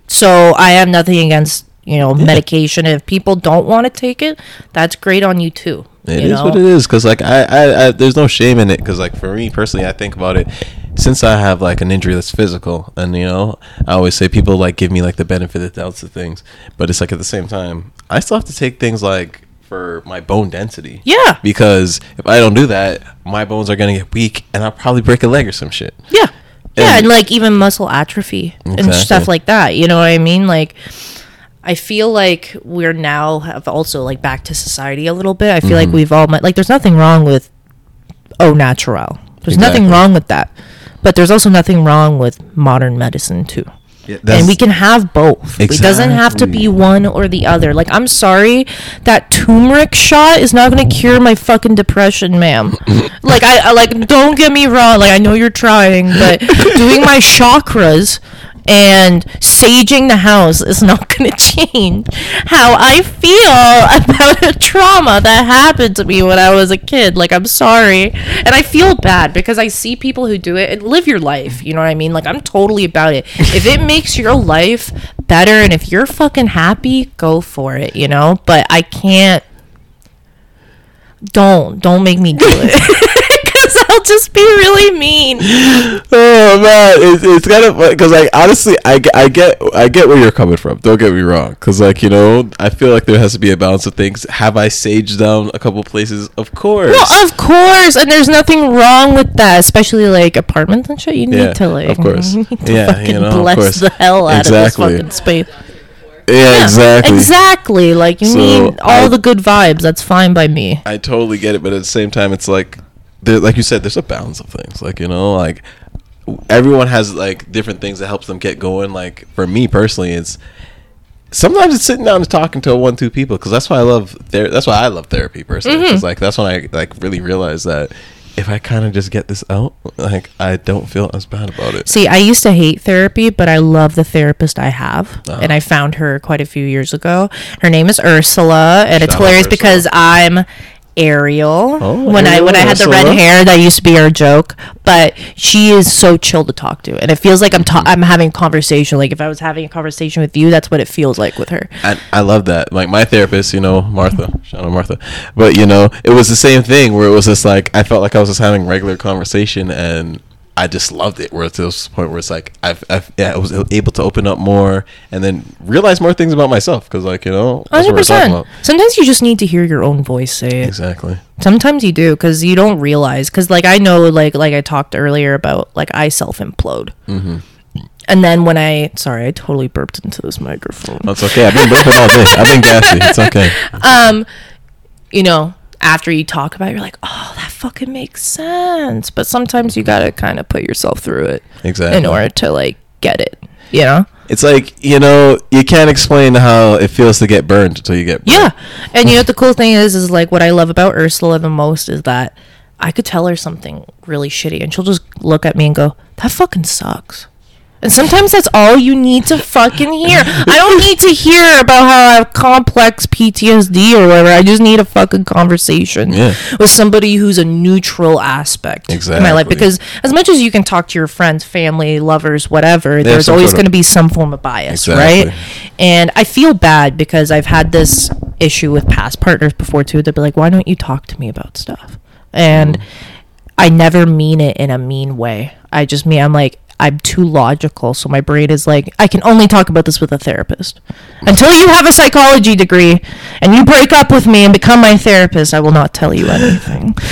So I have nothing against you know medication. If people don't want to take it, that's great on you too. It you is know? what it is because like I, I, I there's no shame in it because like for me personally I think about it since I have like an injury that's physical and you know I always say people like give me like the benefit of the doubt to things but it's like at the same time I still have to take things like for my bone density Yeah. because if I don't do that my bones are gonna get weak and I'll probably break a leg or some shit Yeah. Yeah, And- and like even muscle atrophy and stuff like that. You know what I mean? Like I feel like we're now have also like back to society a little bit. I feel like Mm-hmm. we've all met like there's nothing wrong with oh natural. There's nothing wrong with that. But there's also nothing wrong with modern medicine too. Yeah, and we can have both. It doesn't have to be one or the other. Like, I'm sorry, that turmeric shot is not going to cure my fucking depression, ma'am. like, I, I like. Don't get me wrong. Like, I know you're trying, but doing my chakras and saging the house is not going to change how I feel about a trauma that happened to me when I was a kid. Like, I'm sorry. And I feel bad because I see people who do it and live your life. You know what I mean? Like, I'm totally about it. If it makes your life better and if you're fucking happy, go for it, you know? But I can't. Don't. Don't make me do it. I'll just be really mean. Oh man, it's, it's kind of because like honestly, I, get- I get I get where you're coming from. Don't get me wrong, because like you know, I feel like there has to be a balance of things. Have I saged down a couple places? Of course. Well, of course, and there's nothing wrong with that, especially like apartments and shit. You need Yeah, to like, of course. you Yeah, you fucking know, of bless course. the hell out Exactly. of this fucking space. yeah, exactly. Exactly. Like you So, need all I- the good vibes. That's fine by me. I totally get it, but at the same time, it's like, there, like you said, there's a balance of things. Like you know, like everyone has like different things that helps them get going. Like for me personally, it's sometimes it's sitting down and talking to one two people because that's why I love ther- That's why I love therapy personally. Mm-hmm. Because like that's when I like really realize that if I kind of just get this out, like I don't feel as bad about it. See, I used to hate therapy, but I love the therapist I have, Uh-huh. and I found her quite a few years ago. Her name is Ursula, and it's Shout out hilarious because I'm Ariel. Oh, when I when I had the red hair, that used to be our joke. But she is so chill to talk to, and it feels like I'm ta- I'm having a conversation. Like if I was having a conversation with you, that's what it feels like with her. And I love that. Like my therapist, you know, Martha, shout out Martha. But you know, it was the same thing where it was just like I felt like I was just having regular conversation, and I just loved it. Where it's this point where it's like I've, I've yeah, I was able to open up more and then realize more things about myself because like you know, Hundred what we're talking percent. Sometimes you just need to hear your own voice say it. Exactly. Sometimes you do because you don't realize. Because like I know, like like I talked earlier about, like I self implode. Mm-hmm. And then when I sorry, I totally burped into this microphone. That's okay. I've been burping all day. I've been gassy. It's okay. Um, you know, after you talk about, it, you're like, oh, that fucking makes sense. But sometimes you gotta kind of put yourself through it Exactly. in order to like get it. You know? It's like you know, you can't explain how it feels to get burned until you get. Burned. Yeah. And you know what the cool thing is is like what I love about Ursula the most is that I could tell her something really shitty and she'll just look at me and go, That fucking sucks. And sometimes that's all you need to fucking hear. I don't need to hear about how I have complex PTSD or whatever. I just need a fucking conversation Yeah. with somebody who's a neutral aspect in my life. Because as much as you can talk to your friends, family, lovers, whatever, There's there's always going to be some form of bias, Exactly. right? And I feel bad because I've had this issue with past partners before too. They'll be like, "Why don't you talk to me about stuff?" And I never mean it in a mean way. I just mean I'm like I'm too logical, so my brain is like, I can only talk about this with a therapist. Until you have a psychology degree and you break up with me and become my therapist, I will not tell you anything.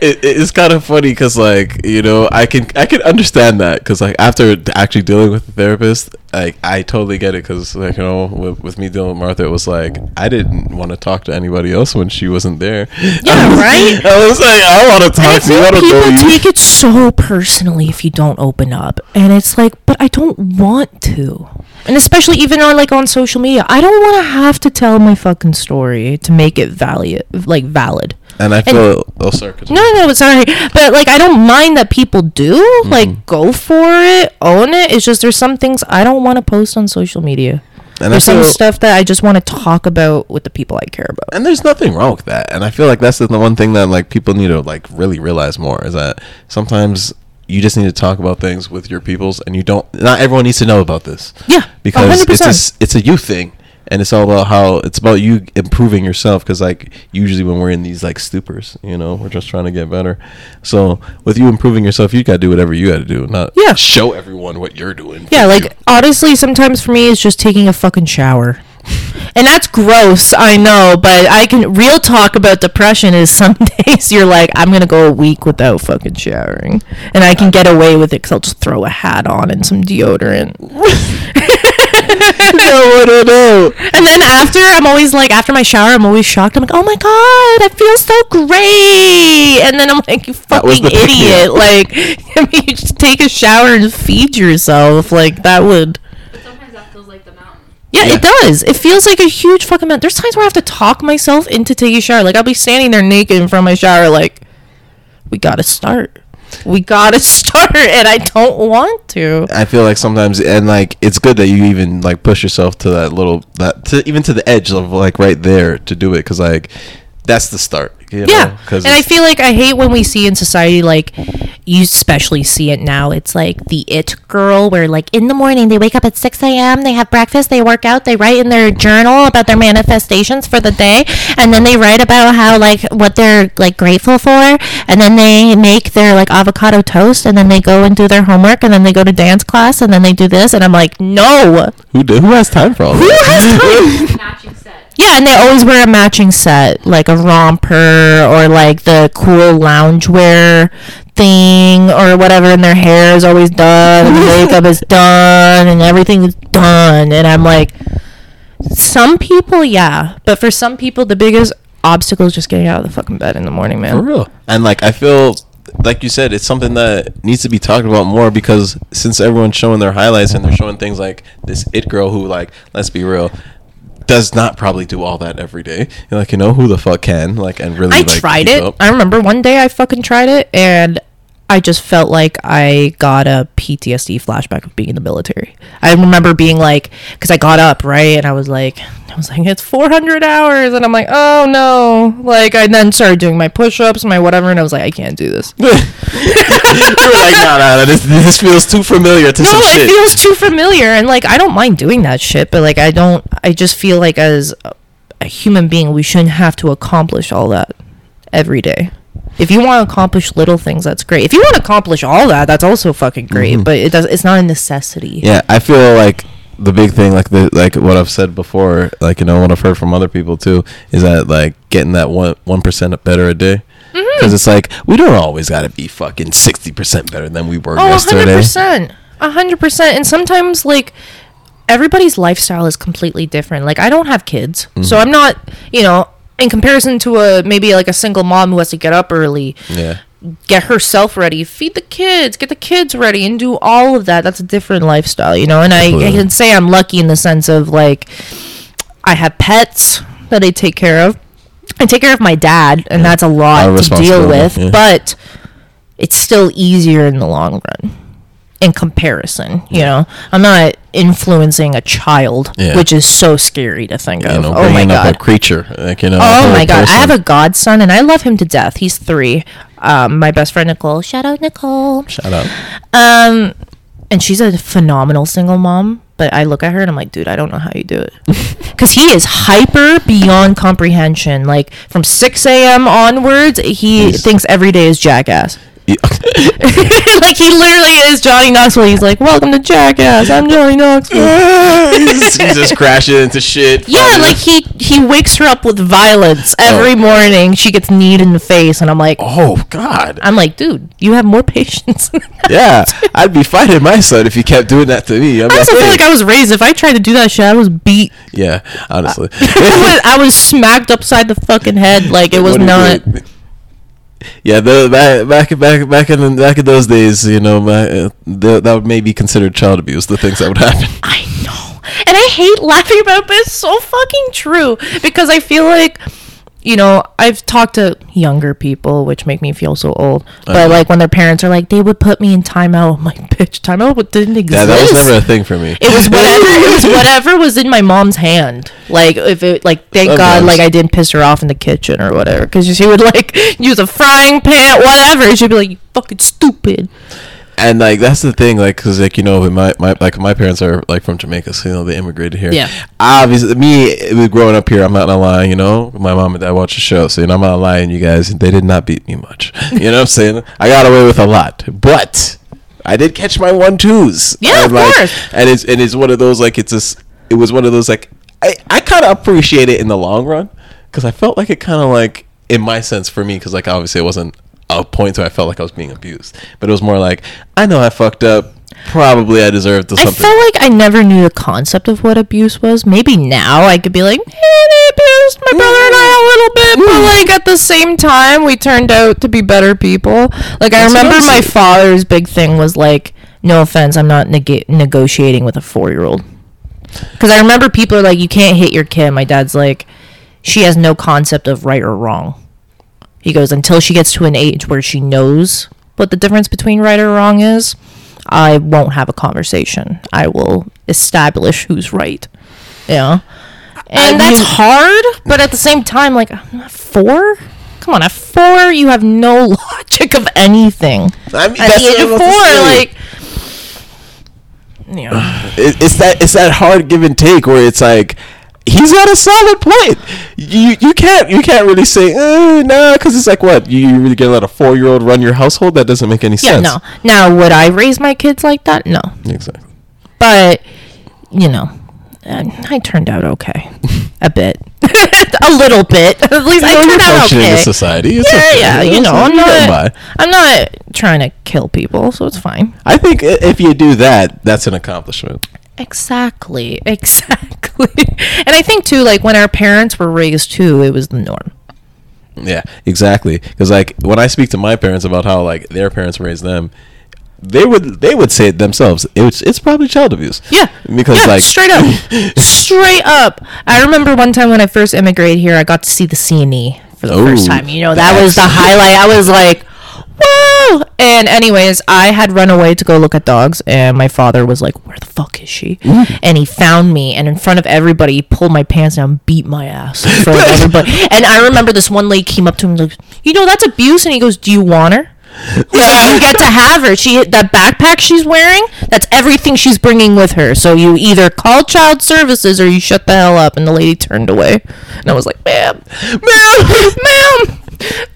it, it's kind of funny because like you know i can i can understand that because like after actually dealing with the therapist like i totally get it because like you know with, with me dealing with martha it was like i didn't want to talk to anybody else when she wasn't there Yeah, right? i was like i want to talk to you i people you take it so personally if you don't open up, and it's like, but I don't want to. And especially even on like on social media, I don't want to have to tell my fucking story to make it valid, like valid. And i feel oh sorry. No, no, sorry, but like I don't mind that people do. Mm-hmm. Like, go for it, own it. It's just there's some things I don't want to post on social media. and There's I some stuff that I just want to talk about with the people I care about. and there's nothing wrong with that and i feel like that's the one thing that like people need to like really realize more is that sometimes you just need to talk about things with your peoples and you don't not everyone needs to know about this Yeah, because it's 100%. a, s- it's a youth thing and it's all about how it's about you improving yourself because like usually when we're in these like stupors you know we're just trying to get better so with you improving yourself you gotta do whatever you gotta do not Yeah. show everyone what you're doing Yeah, like you. honestly, sometimes for me it's just taking a fucking shower. And that's gross, I know, but I can real talk about depression is some days you're like, I'm gonna go a week without fucking showering, and I can get away with it because I'll just throw a hat on and some deodorant. no, no, no. And then after, I'm always like, after my shower, I'm always shocked. I'm like, oh my god, I feel so great. And then I'm like, you fucking idiot. Like, I mean, you just take a shower and feed yourself. Like, that would. But sometimes that feels like the mountain. Yeah, Yeah. it does. It feels like a huge fucking mess. There's times where I have to talk myself into taking a shower. Like, I'll be standing there naked in front of my shower, like, we gotta start. We gotta start. And I don't want to. I feel like sometimes, and like it's good that you even like push yourself to that little that to even to the edge of like right there to do it because like that's the start. You know? Yeah, because and I feel like I hate when we see in society like you especially see it now. It's like the it girl, where like in the morning they wake up at six a.m., they have breakfast, they work out, they write in their journal about their manifestations for the day, and then they write about how like what they're like grateful for, and then they make their like avocado toast, and then they go and do their homework, and then they go to dance class, and then they do this, and I'm like, no, who do, who has time for all who that? has time? Matching set. Yeah, and they always wear a matching set, like a romper or like the cool loungewear thing or whatever, and their hair is always done, and the makeup is done, and everything is done. And I'm like, some people, yeah, but for some people, the biggest obstacle is just getting out of the fucking bed in the morning, man. For real. And like I feel like you said, it's something that needs to be talked about more because since everyone's showing their highlights and they're showing things like this it girl who like, let's be real, does not probably do all that every day. You're like, you know, who the fuck can? Like and really I like tried it. up? I remember one day I fucking tried it and I just felt like I got a PTSD flashback of being in the military. I remember being like, because I got up right, and I was like, I was like, it's 400 hours, and I'm like, oh no, like I then started doing my push-ups, my whatever, and I was like, I can't do this. you were like, no, no, no, this, this feels too familiar to No, some it feels too familiar, and like I don't mind doing that shit, but like I don't. I just feel like as a human being, we shouldn't have to accomplish all that every day. If you want to accomplish little things, that's great. If you want to accomplish all that, that's also fucking great. Mm-hmm. But it does. It's not a necessity. Yeah, I feel like the big thing, like the like what I've said before, like you know what I've heard from other people too, is that like getting that one one percent better a day. Mm-hmm. Because it's like we don't always got to be fucking sixty percent better than we were Oh, hundred yesterday. percent, hundred percent. And sometimes like everybody's lifestyle is completely different. Like I don't have kids, Mm-hmm. so I'm not, you know, in comparison to a maybe like a single mom who has to get up early, Yeah, get herself ready, feed the kids, get the kids ready, and do all of that. That's a different lifestyle, you know. And I, I can say I'm lucky in the sense of like I have pets that I take care of. I take care of my dad, and that's a lot Lot to deal with. yeah. But it's still easier in the long run in comparison. You know, I'm not influencing a child, Yeah. which is so scary to think you of. know, oh my god. a creature, like you know. Oh my god, I have a godson and I love him to death. He's three. Um, my best friend Nicole. Shout out Nicole. shout out. Um, and she's a phenomenal single mom. But I look at her and I'm like, dude, I don't know how you do it, because he is hyper beyond comprehension. Like from 6 a.m. onwards, he He's- thinks every day is jackass. like he literally is Johnny Knoxville. He's like, "Welcome to Jackass. I'm Johnny Knoxville." he's, he's just crashing into shit. Yeah, like he he wakes her up with violence oh. every Oh. morning. She gets kneed in the face, and I'm like, oh god. I'm like, dude, you have more patience. Yeah, I'd be fighting my son if he kept doing that to me. I'm I also like, feel hey. like I was raised. If I tried to do that shit, I was beat. yeah, honestly. I was, I was smacked upside the fucking head. Like it was you not. Yeah, the, back back back back in back in those days, you know, my, uh, the, that would maybe considered child abuse. The things that would happen. I know, and I hate laughing about it, but it's so fucking true because I feel like. You know, I've talked to younger people, which make me feel so old. But Uh-huh. like when their parents are like, they would put me in timeout. I'm like, bitch, timeout didn't exist. Yeah, that was never a thing for me. It was whatever. it was whatever was in my mom's hand. Like if it, like thank God, like I didn't piss her off in the kitchen or whatever, because she would like use a frying pan, whatever. She'd be like, "You fucking stupid." And like that's the thing, like, cause like you know, my my like my parents are like from Jamaica, so you know they immigrated here. Yeah. Obviously, me growing up here, I'm not gonna lie. You know, my mom and dad watch the show, so you know I'm not lying. You guys, they did not beat me much. You know what I'm saying? I got away with a lot, but I did catch my one twos. Yeah, and, of course. And it's and it's one of those like it's just it was one of those like I I kind of appreciate it in the long run because I felt like it kind of like in my sense for me because like obviously it wasn't a point where I felt like I was being abused, but it was more like I know I fucked up. probably I deserve to I something. felt like I never knew the concept of what abuse was. Maybe now I could be like, hey, they abused my brother and I a little bit, but mm. like at the same time, we turned out to be better people. Like I That's remember my saying. father's big thing was like, no offense, I'm not nega- negotiating with a four year old. Because I remember people are like, you can't hit your kid. My dad's like, she has no concept of right or wrong. He goes, until she gets to an age where she knows what the difference between right or wrong is, I won't have a conversation. I will establish who's right. Yeah. And I that's mean- hard, but at the same time, like, four? Come on, at four, you have no logic of anything. I mean, At that's the age of four, about to say. like, yeah. It- it's that it's that hard give and take where it's like he's got a solid point. You you can't you can't really say eh, nah because it's like what you, you really gonna let a four year old run your household? That doesn't make any Yeah, sense. no. Now, would I raise my kids like that? No. exactly. But, you know, uh, I turned out okay. A bit. a little bit. At least I You know, turned out okay. in society. It's Yeah, okay, yeah, you it's know, I'm not. I'm not trying to kill people, so it's fine. I think if you do that, that's an accomplishment. Exactly, exactly. and I think too, like when our parents were raised too, it was the norm. Yeah, exactly. Because like when I speak to my parents about how like their parents raised them, they would they would say it themselves. It's it's probably child abuse. Yeah, Because yeah, like straight up, straight up. I remember one time when I first immigrated here, I got to see the CNE for the first time. You know, that was the highlight. I was like, whoa! And anyways, I had run away to go look at dogs, and my father was like, "Where the fuck is she?" Mm. And he found me, and in front of everybody, he pulled my pants down, beat my ass in front of everybody. And I remember this one lady came up to him like, "You know, that's abuse," and he goes, "Do you want her?" Yeah, you get to have her. She that backpack she's wearing. That's everything she's bringing with her. So you either call child services or you shut the hell up. And the lady turned away, and I was like, "Ma'am, ma'am, ma'am,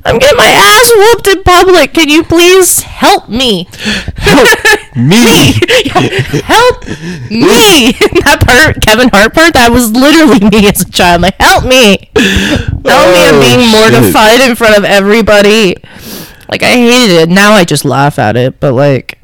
I'm getting my ass whooped in public. Can you please help me? Help me. help me!" that part, Kevin Hart part, that was literally me as a child. Like, help me, help me! I'm Oh, being shit. mortified in front of everybody. Like I hated it. Now I just laugh at it. But like,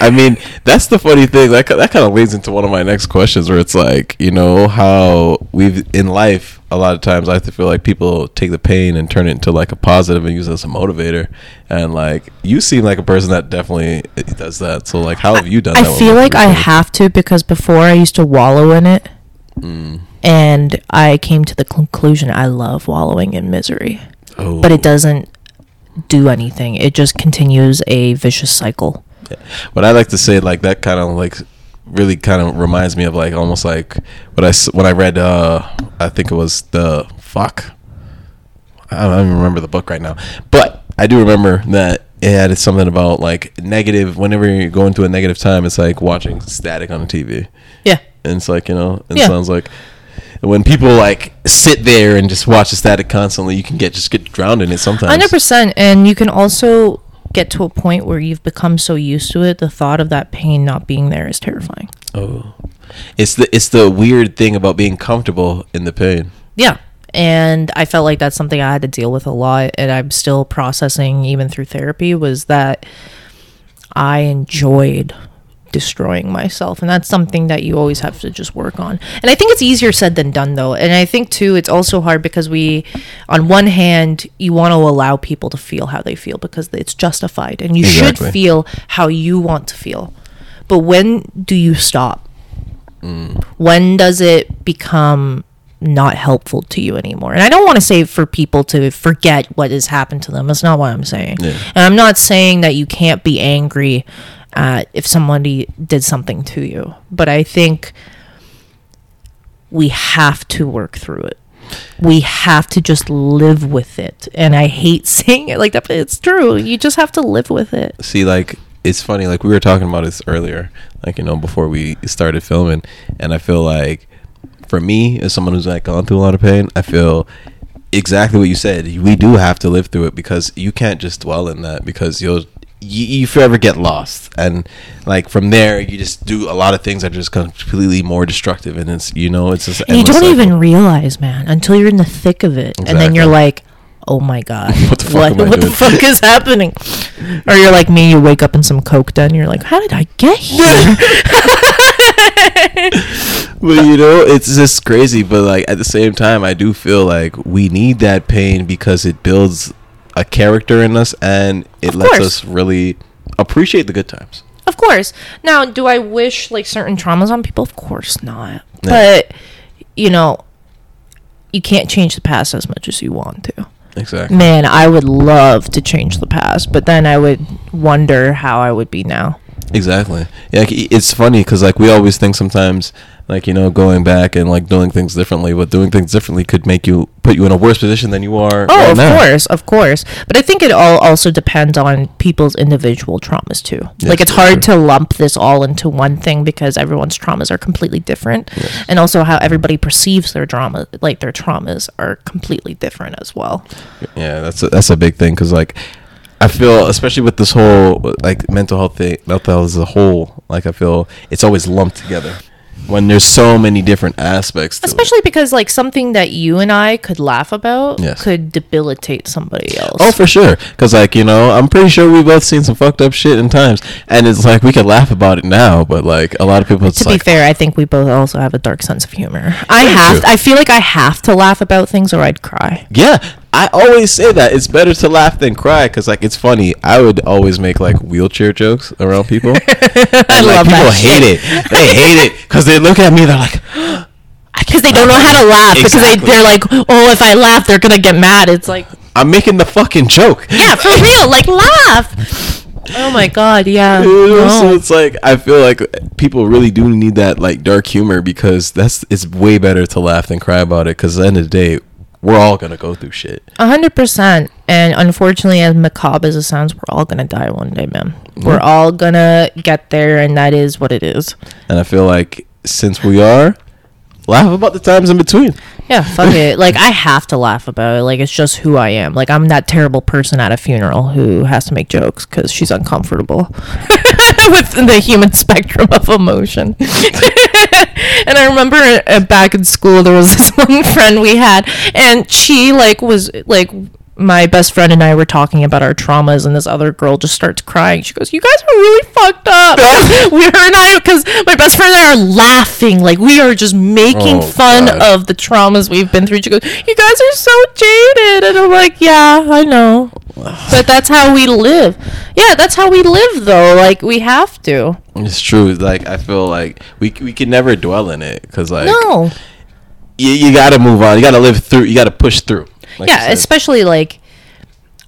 I mean, that's the funny thing. That that kind of leads into one of my next questions, where it's like, you know, how we've in life a lot of times I have to feel like people take the pain and turn it into like a positive and use it as a motivator. And like, you seem like a person that definitely does that. So like, how have you done I that? with feel like I have to because before I used to wallow in it, Mm. and I came to the conclusion I love wallowing in misery, Oh. but it doesn't do anything. It just continues a vicious cycle. But I like to say like that kind of like really kind of reminds me of like almost like what I when I read uh I think it was the fuck I don't even remember the book right now but I do remember that it had something about like negative whenever you're going through a negative time it's like watching static on the TV Yeah. and it's like you know it Yeah. sounds like when people like sit there and just watch the static constantly you can get just get drowned in it sometimes Hundred percent, and you can also get to a point where you've become so used to it. The thought of that pain not being there is terrifying. oh it's the it's the weird thing about being comfortable in the pain Yeah. And I felt like that's something I had to deal with a lot and I'm still processing even through therapy was that I enjoyed destroying myself and that's something that you always have to just work on. And I think it's easier said than done though. And I think too it's also hard because we on one hand you want to allow people to feel how they feel because it's justified and you Exactly. should feel how you want to feel. But when do you stop? Mm. when does it become not helpful to you anymore? And I don't want to say for people to forget what has happened to them. That's not what I'm saying. Yeah. And I'm not saying that you can't be angry at if somebody did something to you. But I think we have to work through it. We have to just live with it. And I hate saying it like that, but it's true. You just have to live with it. see like it's funny like we were talking about this earlier like you know before we started filming and i feel like for me as someone who's like gone through a lot of pain i feel exactly what you said we do have to live through it because you can't just dwell in that because you'll you, you forever get lost and like from there you just do a lot of things that are just completely more destructive and it's you know it's just And you don't cycle. even realize, man, until you're in the thick of it, and then you're like, "Oh my god, What the fuck I what the fuck is happening?" Or you're like me, you wake up in some coke den, you're like, how did I get here? but you know, it's just crazy. But like at the same time, I do feel like we need that pain because it builds a character in us and it Of lets course. us really appreciate the good times. Of course. Now, do I wish like certain traumas on people? Of course not. Yeah. But you know, you can't change the past as much as you want to. Exactly. Man, I would love to change the past, but then I would wonder how I would be now. Exactly. Yeah, like, it's funny because like we always think sometimes, like you know, going back and like doing things differently, but doing things differently could make you put you in a worse position than you are. Oh, right of now. course, of course. But I think it all also depends on people's individual traumas too. Yes, like it's hard to lump this all into one thing because everyone's traumas are completely different, and also how everybody perceives their drama, like their traumas, are completely different as well. Yeah, that's a, that's a big thing because like I feel, especially with this whole like mental health thing, mental health as a whole, like I feel it's always lumped together when there's so many different aspects. To Especially because like something that you and I could laugh about Yes. could debilitate somebody else. Oh, for sure. Because like you know, I'm pretty sure we've both seen some fucked up shit in times, and it's like we can laugh about it now, but like a lot of people, to like be fair, I think we both also have a dark sense of humor. I have. true. I feel like I have to laugh about things, or I'd cry. Yeah, I always say that it's better to laugh than cry because like it's funny. I would always make like wheelchair jokes around people. and, I like, people hate shit. it. They hate it because they look at me. They're like, because they don't know how to laugh because they, they're like oh if i laugh they're gonna get mad it's like I'm making the fucking joke. yeah for real like laugh oh my god yeah know, So it's like I feel like people really do need that like dark humor because that's it's way better to laugh than cry about it. Because at the end of the day, we're all gonna go through shit. A hundred percent. And unfortunately, as macabre as it sounds, we're all gonna die one day, man. We're all gonna get there, and that is what it is. And I feel like since we are, laugh about the times in between. Yeah, fuck it. Like I have to laugh about it. Like it's just who I am. Like I'm that terrible person at a funeral who has to make jokes because she's uncomfortable with the human spectrum of emotion. and I remember uh, back in school there was this one friend we had, and she like was like. My best friend and I were talking about our traumas, and this other girl just starts crying. She goes, "You guys are really fucked up." we her and I, because my best friend and I are laughing, like we are just making Oh, fun God. of the traumas we've been through. She goes, "You guys are so jaded," and I'm like, "Yeah, I know, but that's how we live. Yeah, that's how we live, though. Like we have to. It's true. Like I feel like we we can never dwell in it because like no, you, you got to move on. You got to live through. You got to push through. like yeah, especially like."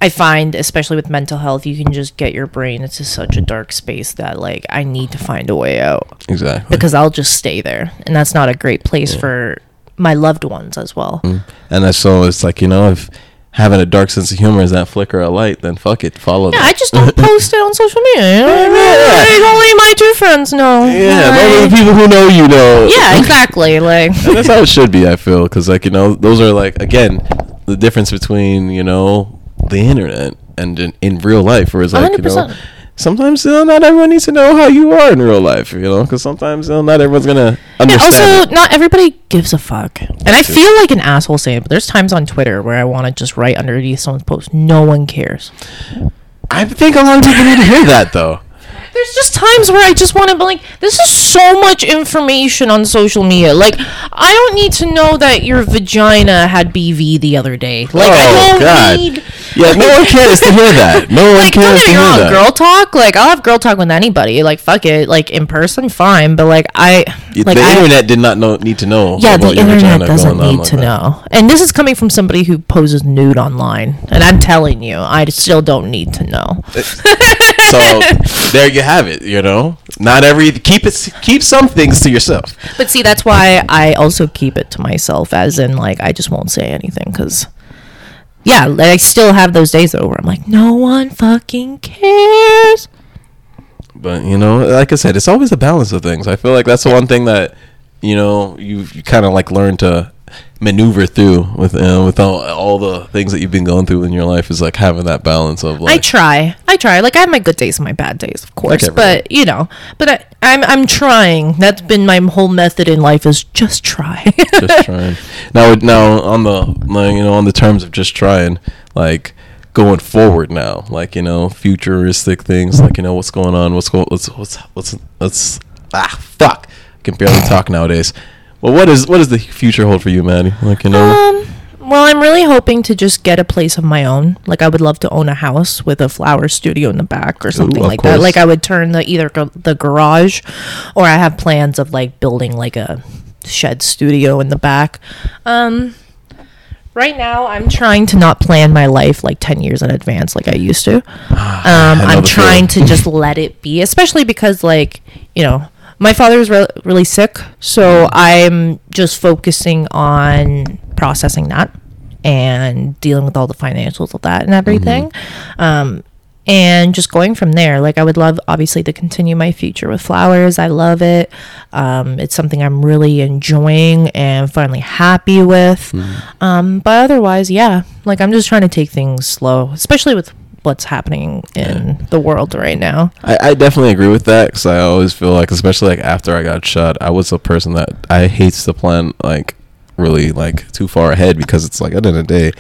I find, especially with mental health, you can just get your brain into such a dark space that, like, I need to find a way out exactly. because I'll just stay there, and that's not a great place for my loved ones as well. Mm. and so it's like you know if having a dark sense of humor is that flicker of light, then fuck it, follow. Yeah, that. I just don't post it on social media. You know? Like, only my two friends know. Yeah, Like- only the people who know you know. yeah, exactly. Like, and that's how it should be. I feel because like you know those are like again the difference between you know the internet and in, in real life, whereas like you know 100%. Sometimes you know, not everyone needs to know how you are in real life. You know, because sometimes you know, not everyone's gonna understand. also, not everybody gives a fuck. And I feel like an asshole saying it, but there's times on Twitter where I want to just write underneath someone's post, no one cares. I think a lot of people need to hear that though. There's just times where I just want to be like, this is so much information on social media. Like, I don't need to know that your vagina had BV the other day. Like, I Oh, don't God. need. Yeah, no one cares to hear that. No one like cares to hear wrong, that. girl talk. Like I'll have girl talk with anybody. Like fuck it. Like in person, fine. But like I, like the I, internet did not know need to know. yeah, the your internet doesn't need like to that. know. And this is coming from somebody who poses nude online, and I'm telling you, I still don't need to know. So there you have it. You know, not every keep it keep some things to yourself. But see, that's why I also keep it to myself, as in like I just won't say anything because. Yeah, like, I still have those days though where I'm like, no one fucking cares. But you know, like I said, it's always a balance of things. I feel like that's the one thing that you know you you kind of like learn to maneuver through with uh, with all, all the things that you've been going through in your life is like having that balance of like I try. I try. Like I have my good days and my bad days, of course. everyone. but you know, but I, I'm I'm trying. That's been my whole method in life is just try. just trying. Now, now on the like, you know on the terms of just trying, like going forward now, like you know, futuristic things, like you know, what's going on, what's going, what's what's what's what's ah fuck, I can barely talk nowadays. Well, what is what does the future hold for you, Maddy? Like you know, Um, well, I'm really hoping to just get a place of my own. Like, I would love to own a house with a flower studio in the back or something of like that. Like, I would turn the either gar- the garage, or I have plans of like building like a shed studio in the back. Um, right now, I'm trying to not plan my life like ten years in advance like I used to. Um, I I'm trying to just let it be, especially because like you know my father's re- really sick, so I'm just focusing on processing that and dealing with all the financials of that and everything. Um, and just going from there. Like I would love obviously to continue my future with flowers. I love it. Um, it's something I'm really enjoying and finally happy with. Um, but otherwise, yeah, like I'm just trying to take things slow, especially with what's happening in the world right now. I, I definitely agree with that because I always feel like, especially like after I got shot, I was a person that I hates to plan like really like too far ahead because it's like at the end of the day,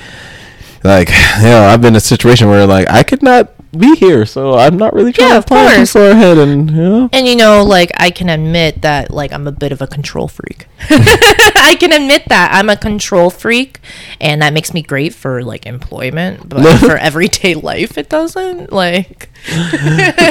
like you know, I've been in a situation where like I could not be here, so I'm not really trying Yeah, to plan too course. far ahead, and you know. And you know, like I can admit that like I'm a bit of a control freak. I can admit that I'm a control freak and that makes me great for like employment, but for everyday life it doesn't. Like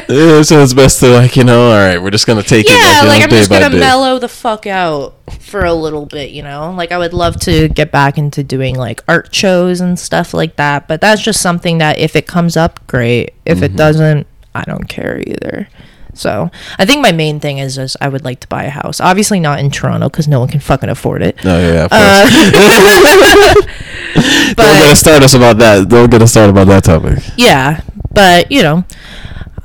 Yeah, so it's best to like you know, all right, we're just gonna take it Yeah, like, I'm just gonna day. mellow the fuck out for a little bit, you know? Like I would love to get back into doing like art shows and stuff like that, but that's just something that if it comes up, great. If Mm-hmm. it doesn't, I don't care either. So I think my main thing is just I would like to buy a house. Obviously not in Toronto because no one can fucking afford it. No, yeah, of Uh, course. Don't get But us started about that. Don't get us started about that topic. yeah, but you know,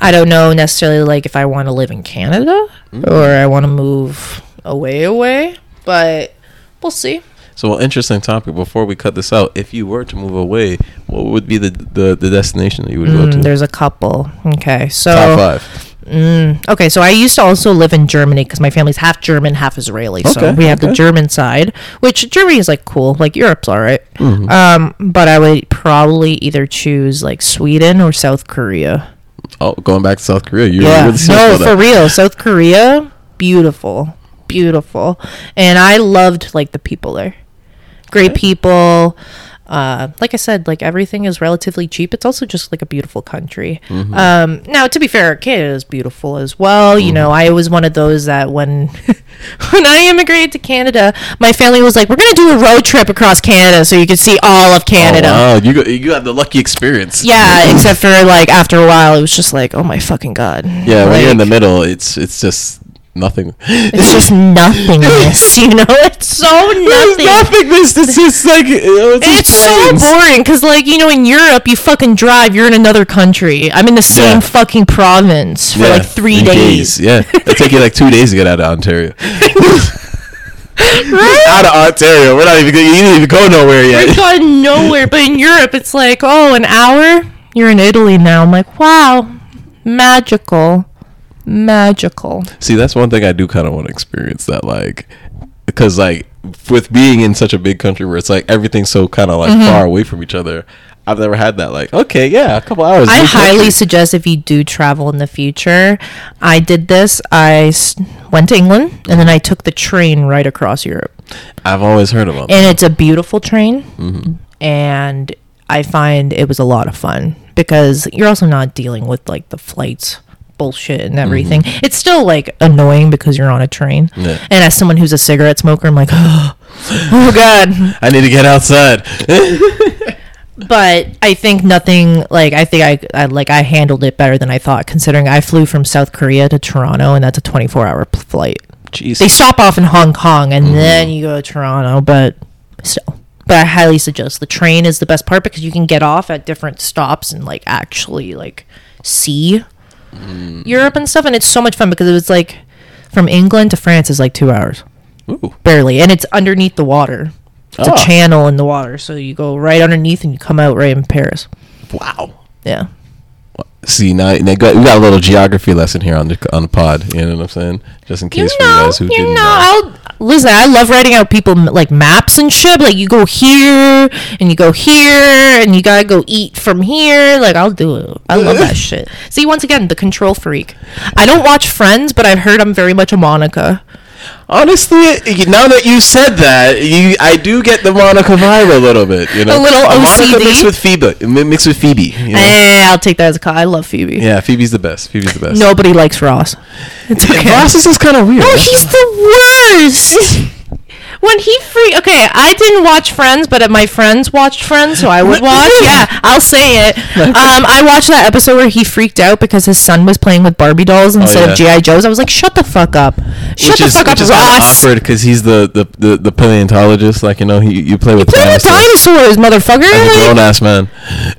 I don't know necessarily like if I want to live in Canada Mm. or I want to move away, away. But we'll see. So, well, interesting topic. Before we cut this out, if you were to move away, what would be the the, the destination that you would go to? Mm, there's a couple. Okay, so Top five. Mm, okay, so I used to also live in Germany because my family's half German, half Israeli. Okay, so we have the. German side, which Germany is like cool, like Europe's all right. Mm-hmm. Um, but I would probably either choose like Sweden or South Korea. Oh, going back to South Korea. You're yeah, really no, for that. real, South Korea, beautiful, beautiful, and I loved like the people there, great people. Uh, like I said, like everything is relatively cheap. It's also just like a beautiful country. Mm-hmm. Um, now, to be fair, Canada is beautiful as well. You know, Mm-hmm. I was one of those that when when I immigrated to Canada, my family was like, "We're gonna do a road trip across Canada so you can see all of Canada." Oh, wow, you got, you got the lucky experience. Yeah, except for like after a while, it was just like, "Oh my fucking god!" Yeah, when you're in the middle, it's it's just nothing. It's just nothingness, you know. It's so nothing. nothingness. It's just like it's, It's so boring because, like, you know, in Europe, you fucking drive, you're in another country. I'm in the same Yeah. fucking province for Yeah, like three days. Yeah, it'll take you like two days to get out of Ontario. right? out of Ontario, we're not even. Going you didn't even go nowhere yet. We're going nowhere. But in Europe, it's like, oh, an hour? You're in Italy now. I'm like, wow, magical. Magical. See, that's one thing I do kind of want to experience. That like, because like with being in such a big country where it's like everything's so kind of like Mm-hmm. far away from each other. I've never had that. Like, okay, yeah, a couple hours. I highly country. suggest if you do travel in the future. I did this. I went to England and then I took the train right across Europe. I've always heard about. that. And it's a beautiful train. Mm-hmm. And I find it was a lot of fun because you're also not dealing with like the flights bullshit and everything. It's still like annoying because you're on a train. Mm-hmm. Yeah. And as someone who's a cigarette smoker, I'm like, oh, god. I need to get outside. But I think nothing like I think I, I like I handled it better than I thought considering I flew from South Korea to Toronto and that's a 24 hour flight. Jeez. They stop off in Hong Kong Mm-hmm. and then you go to Toronto, but still. But I highly suggest the train is the best part because you can get off at different stops and like actually like see Mm. Europe and stuff and it's so much fun because it was like from England to France is like 2 hours Ooh. barely and it's underneath the water. It's Oh. a channel in the water so you go right underneath and you come out right in Paris. Wow. Yeah. See now, now got, we got a little geography lesson here on the on the pod. You know what I'm saying? Just in You case for know, you guys who you didn't know, know. Listen, I love writing out people like maps and shit. Like you go here and you go here and you gotta go eat from here. Like I'll do it. I love that shit. See, once again, the control freak. I don't watch Friends, but I've heard I'm very much a Monica. Honestly, now that you said that, you I do get the Monica vibe a little bit. You know, A little Monica OCD? mixed with Phoebe, mixed with Phoebe. You know? Eh, I'll take that as a call. I love Phoebe. Yeah, Phoebe's the best. Phoebe's the best. Nobody likes Ross. It's okay. Ross is just kind of weird. No, he's the worst. when he free okay, I didn't watch Friends, but my friends watched Friends, so I would watch. Yeah, I'll say it. Um, I watched that episode where he freaked out because his son was playing with Barbie dolls instead Oh, yeah. of GI Joes. I was like, shut the fuck up, shut which the is, fuck up, which is Ross. awkward because he's the, the, the, the paleontologist. Like you know, he you play with you Play with dinosaurs. dinosaurs, motherfucker. As a grown ass man.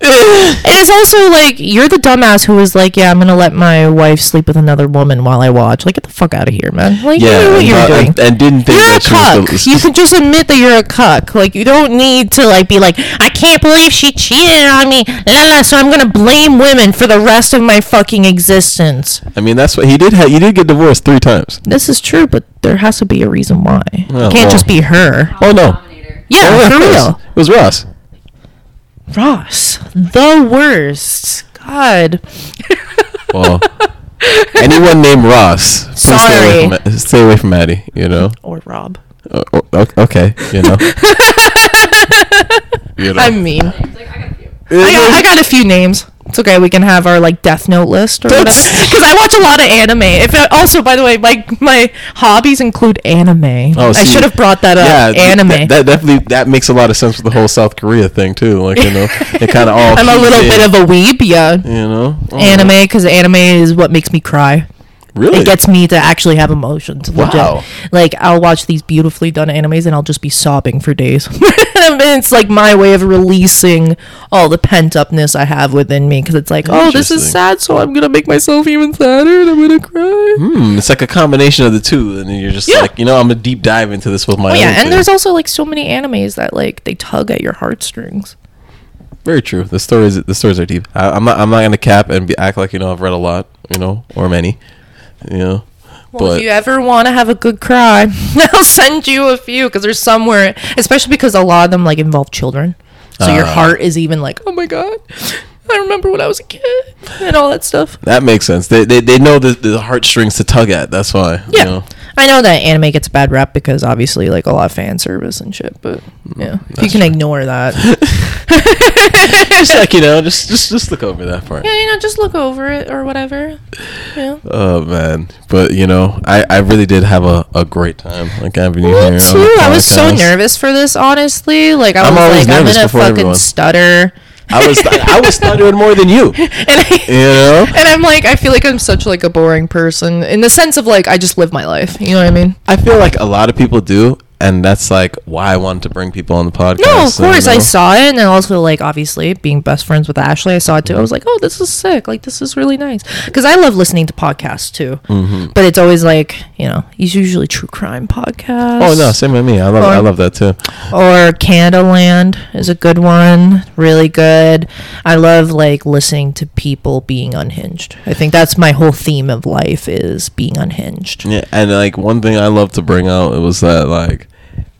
And it's also like you're the dumbass who was like, "Yeah, I'm gonna let my wife sleep with another woman while I watch." Like, get the fuck out of here, man. Like, you know what you're doing. and, didn't think You're a cuck. the, You can just admit that you're a cuck. Like you don't need to like be like, I can't believe she cheated on me. La, la, so I'm gonna blame women for the rest of my fucking existence. I mean, that's what he did. Ha- he did get divorced three times. This is true, but there has to be a reason why. Oh, it can't just be her. Oh no, Yeah, Oh, for real. It was Ross. Ross, the worst. God. Well, anyone named Ross, please stay away Sorry. from Ma- stay away from Maddy. You know. Or Rob. Uh, o- o- okay, you know. you know. I mean, I It's like, I got a few. got, I got a few names. It's okay. We can have our like Death Note list or whatever. Because I watch a lot of anime. If I, also, by the way, my my hobbies include anime. Oh, see, I should have brought that up. yeah, anime. That, that definitely that makes a lot of sense with the whole South Korea thing too. Like you know, it kind of all. I'm a little in, bit of a weeb, yeah. You know. Oh, Anime, because anime is what makes me cry. Really. It gets me to actually have emotions. legit. Wow. Like I'll watch these beautifully done animes and I'll just be sobbing for days. It's like my way of releasing all the pent upness I have within me because it's like, oh, this is sad, so I'm gonna make myself even sadder and I'm gonna cry. Hmm, it's like a combination of the two, and then you're just Yeah. like, you know, I'm gonna deep dive into this with my. Oh own yeah, and thing. there's also like so many animes that like they tug at your heartstrings. very true. The stories, the stories are deep. I, I'm not, I'm not gonna cap and be, act like you know I've read a lot, you know, or many, you know. Well, but if you ever want to have a good cry, I'll send you a few because there's somewhere, especially because a lot of them like involve children. So your Ah. heart is even like, oh my god, I remember when I was a kid and all that stuff. that makes sense. They, they, they know the, the heartstrings to tug at. That's why. Yeah, You know? I know that anime gets a bad rap because obviously like a lot of fan service and shit. But mm, yeah, if you can ignore that, just like you know, just just just look over that part. yeah, you know, just look over it or whatever. Yeah. Oh man, but you know, I, I really did have a, a great time like having you Me here. on too. I was so nervous for this, honestly. Like I I'm was like, I'm nervous gonna fucking everyone. stutter. I was I was stuttering more than you. and I, You know, and I'm like, I feel like I'm such like a boring person in the sense of like I just live my life. You know what I mean? I feel like a lot of people do, and that's like why I wanted to bring people on the podcast. No, of so, course you I saw it, and also like obviously being best friends with Ashley, I saw it too. I was like, oh, this is sick. Like this is really nice because I love listening to podcasts too. Mm-hmm. But it's always like you know, it's usually true crime podcasts. Oh no, same with me. I love I love that too. or Canadaland is a good one, really good. I love like listening to people being unhinged. I think that's my whole theme of life is being unhinged. Yeah, and like one thing I love to bring out it was that like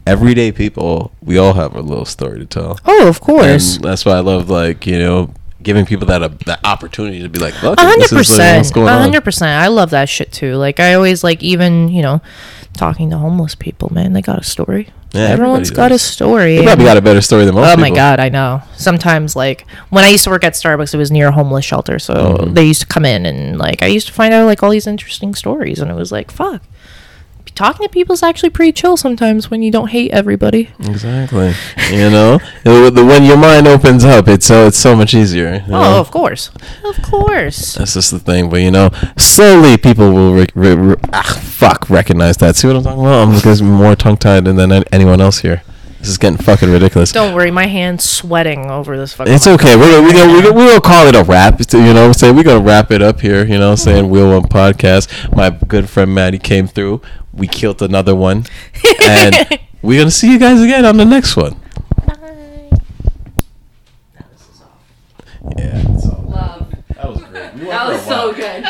everyday people, we all have a little story to tell. Oh, of course. And that's why I love like you know giving people that uh, that opportunity to be like, look, A hundred this is like, percent. what's going A on. hundred percent. I love that shit too. Like I always like even you know talking to homeless people. Man, they got a story. Yeah, Everyone's got a story. You probably got a better story than most Oh people. my god, I know. Sometimes like when I used to work at Starbucks, it was near a homeless shelter, so Mhm. they used to come in and like I used to find out like all these interesting stories, and it was like fuck. Talking to people is actually pretty chill sometimes when you don't hate everybody. Exactly. you know, the- when your mind opens up, it's so it's so much easier. you know? Oh, of course, of course. That's just the thing, but you know, slowly people will re- re- re- ah, fuck recognize that. See what I'm talking about? I'm just more tongue tied than an- anyone else here. This is getting fucking ridiculous. Don't worry, my hand's sweating over this fucking. It's okay. We're gonna, we gonna, we gonna, we gonna call it a wrap. You know, say we're gonna wrap it up here. You know, saying Wheel One podcast. My good friend Maddy came through. We killed another one, and we're gonna see you guys again on the next one. Bye. Yeah. Love. That was great. That was so good.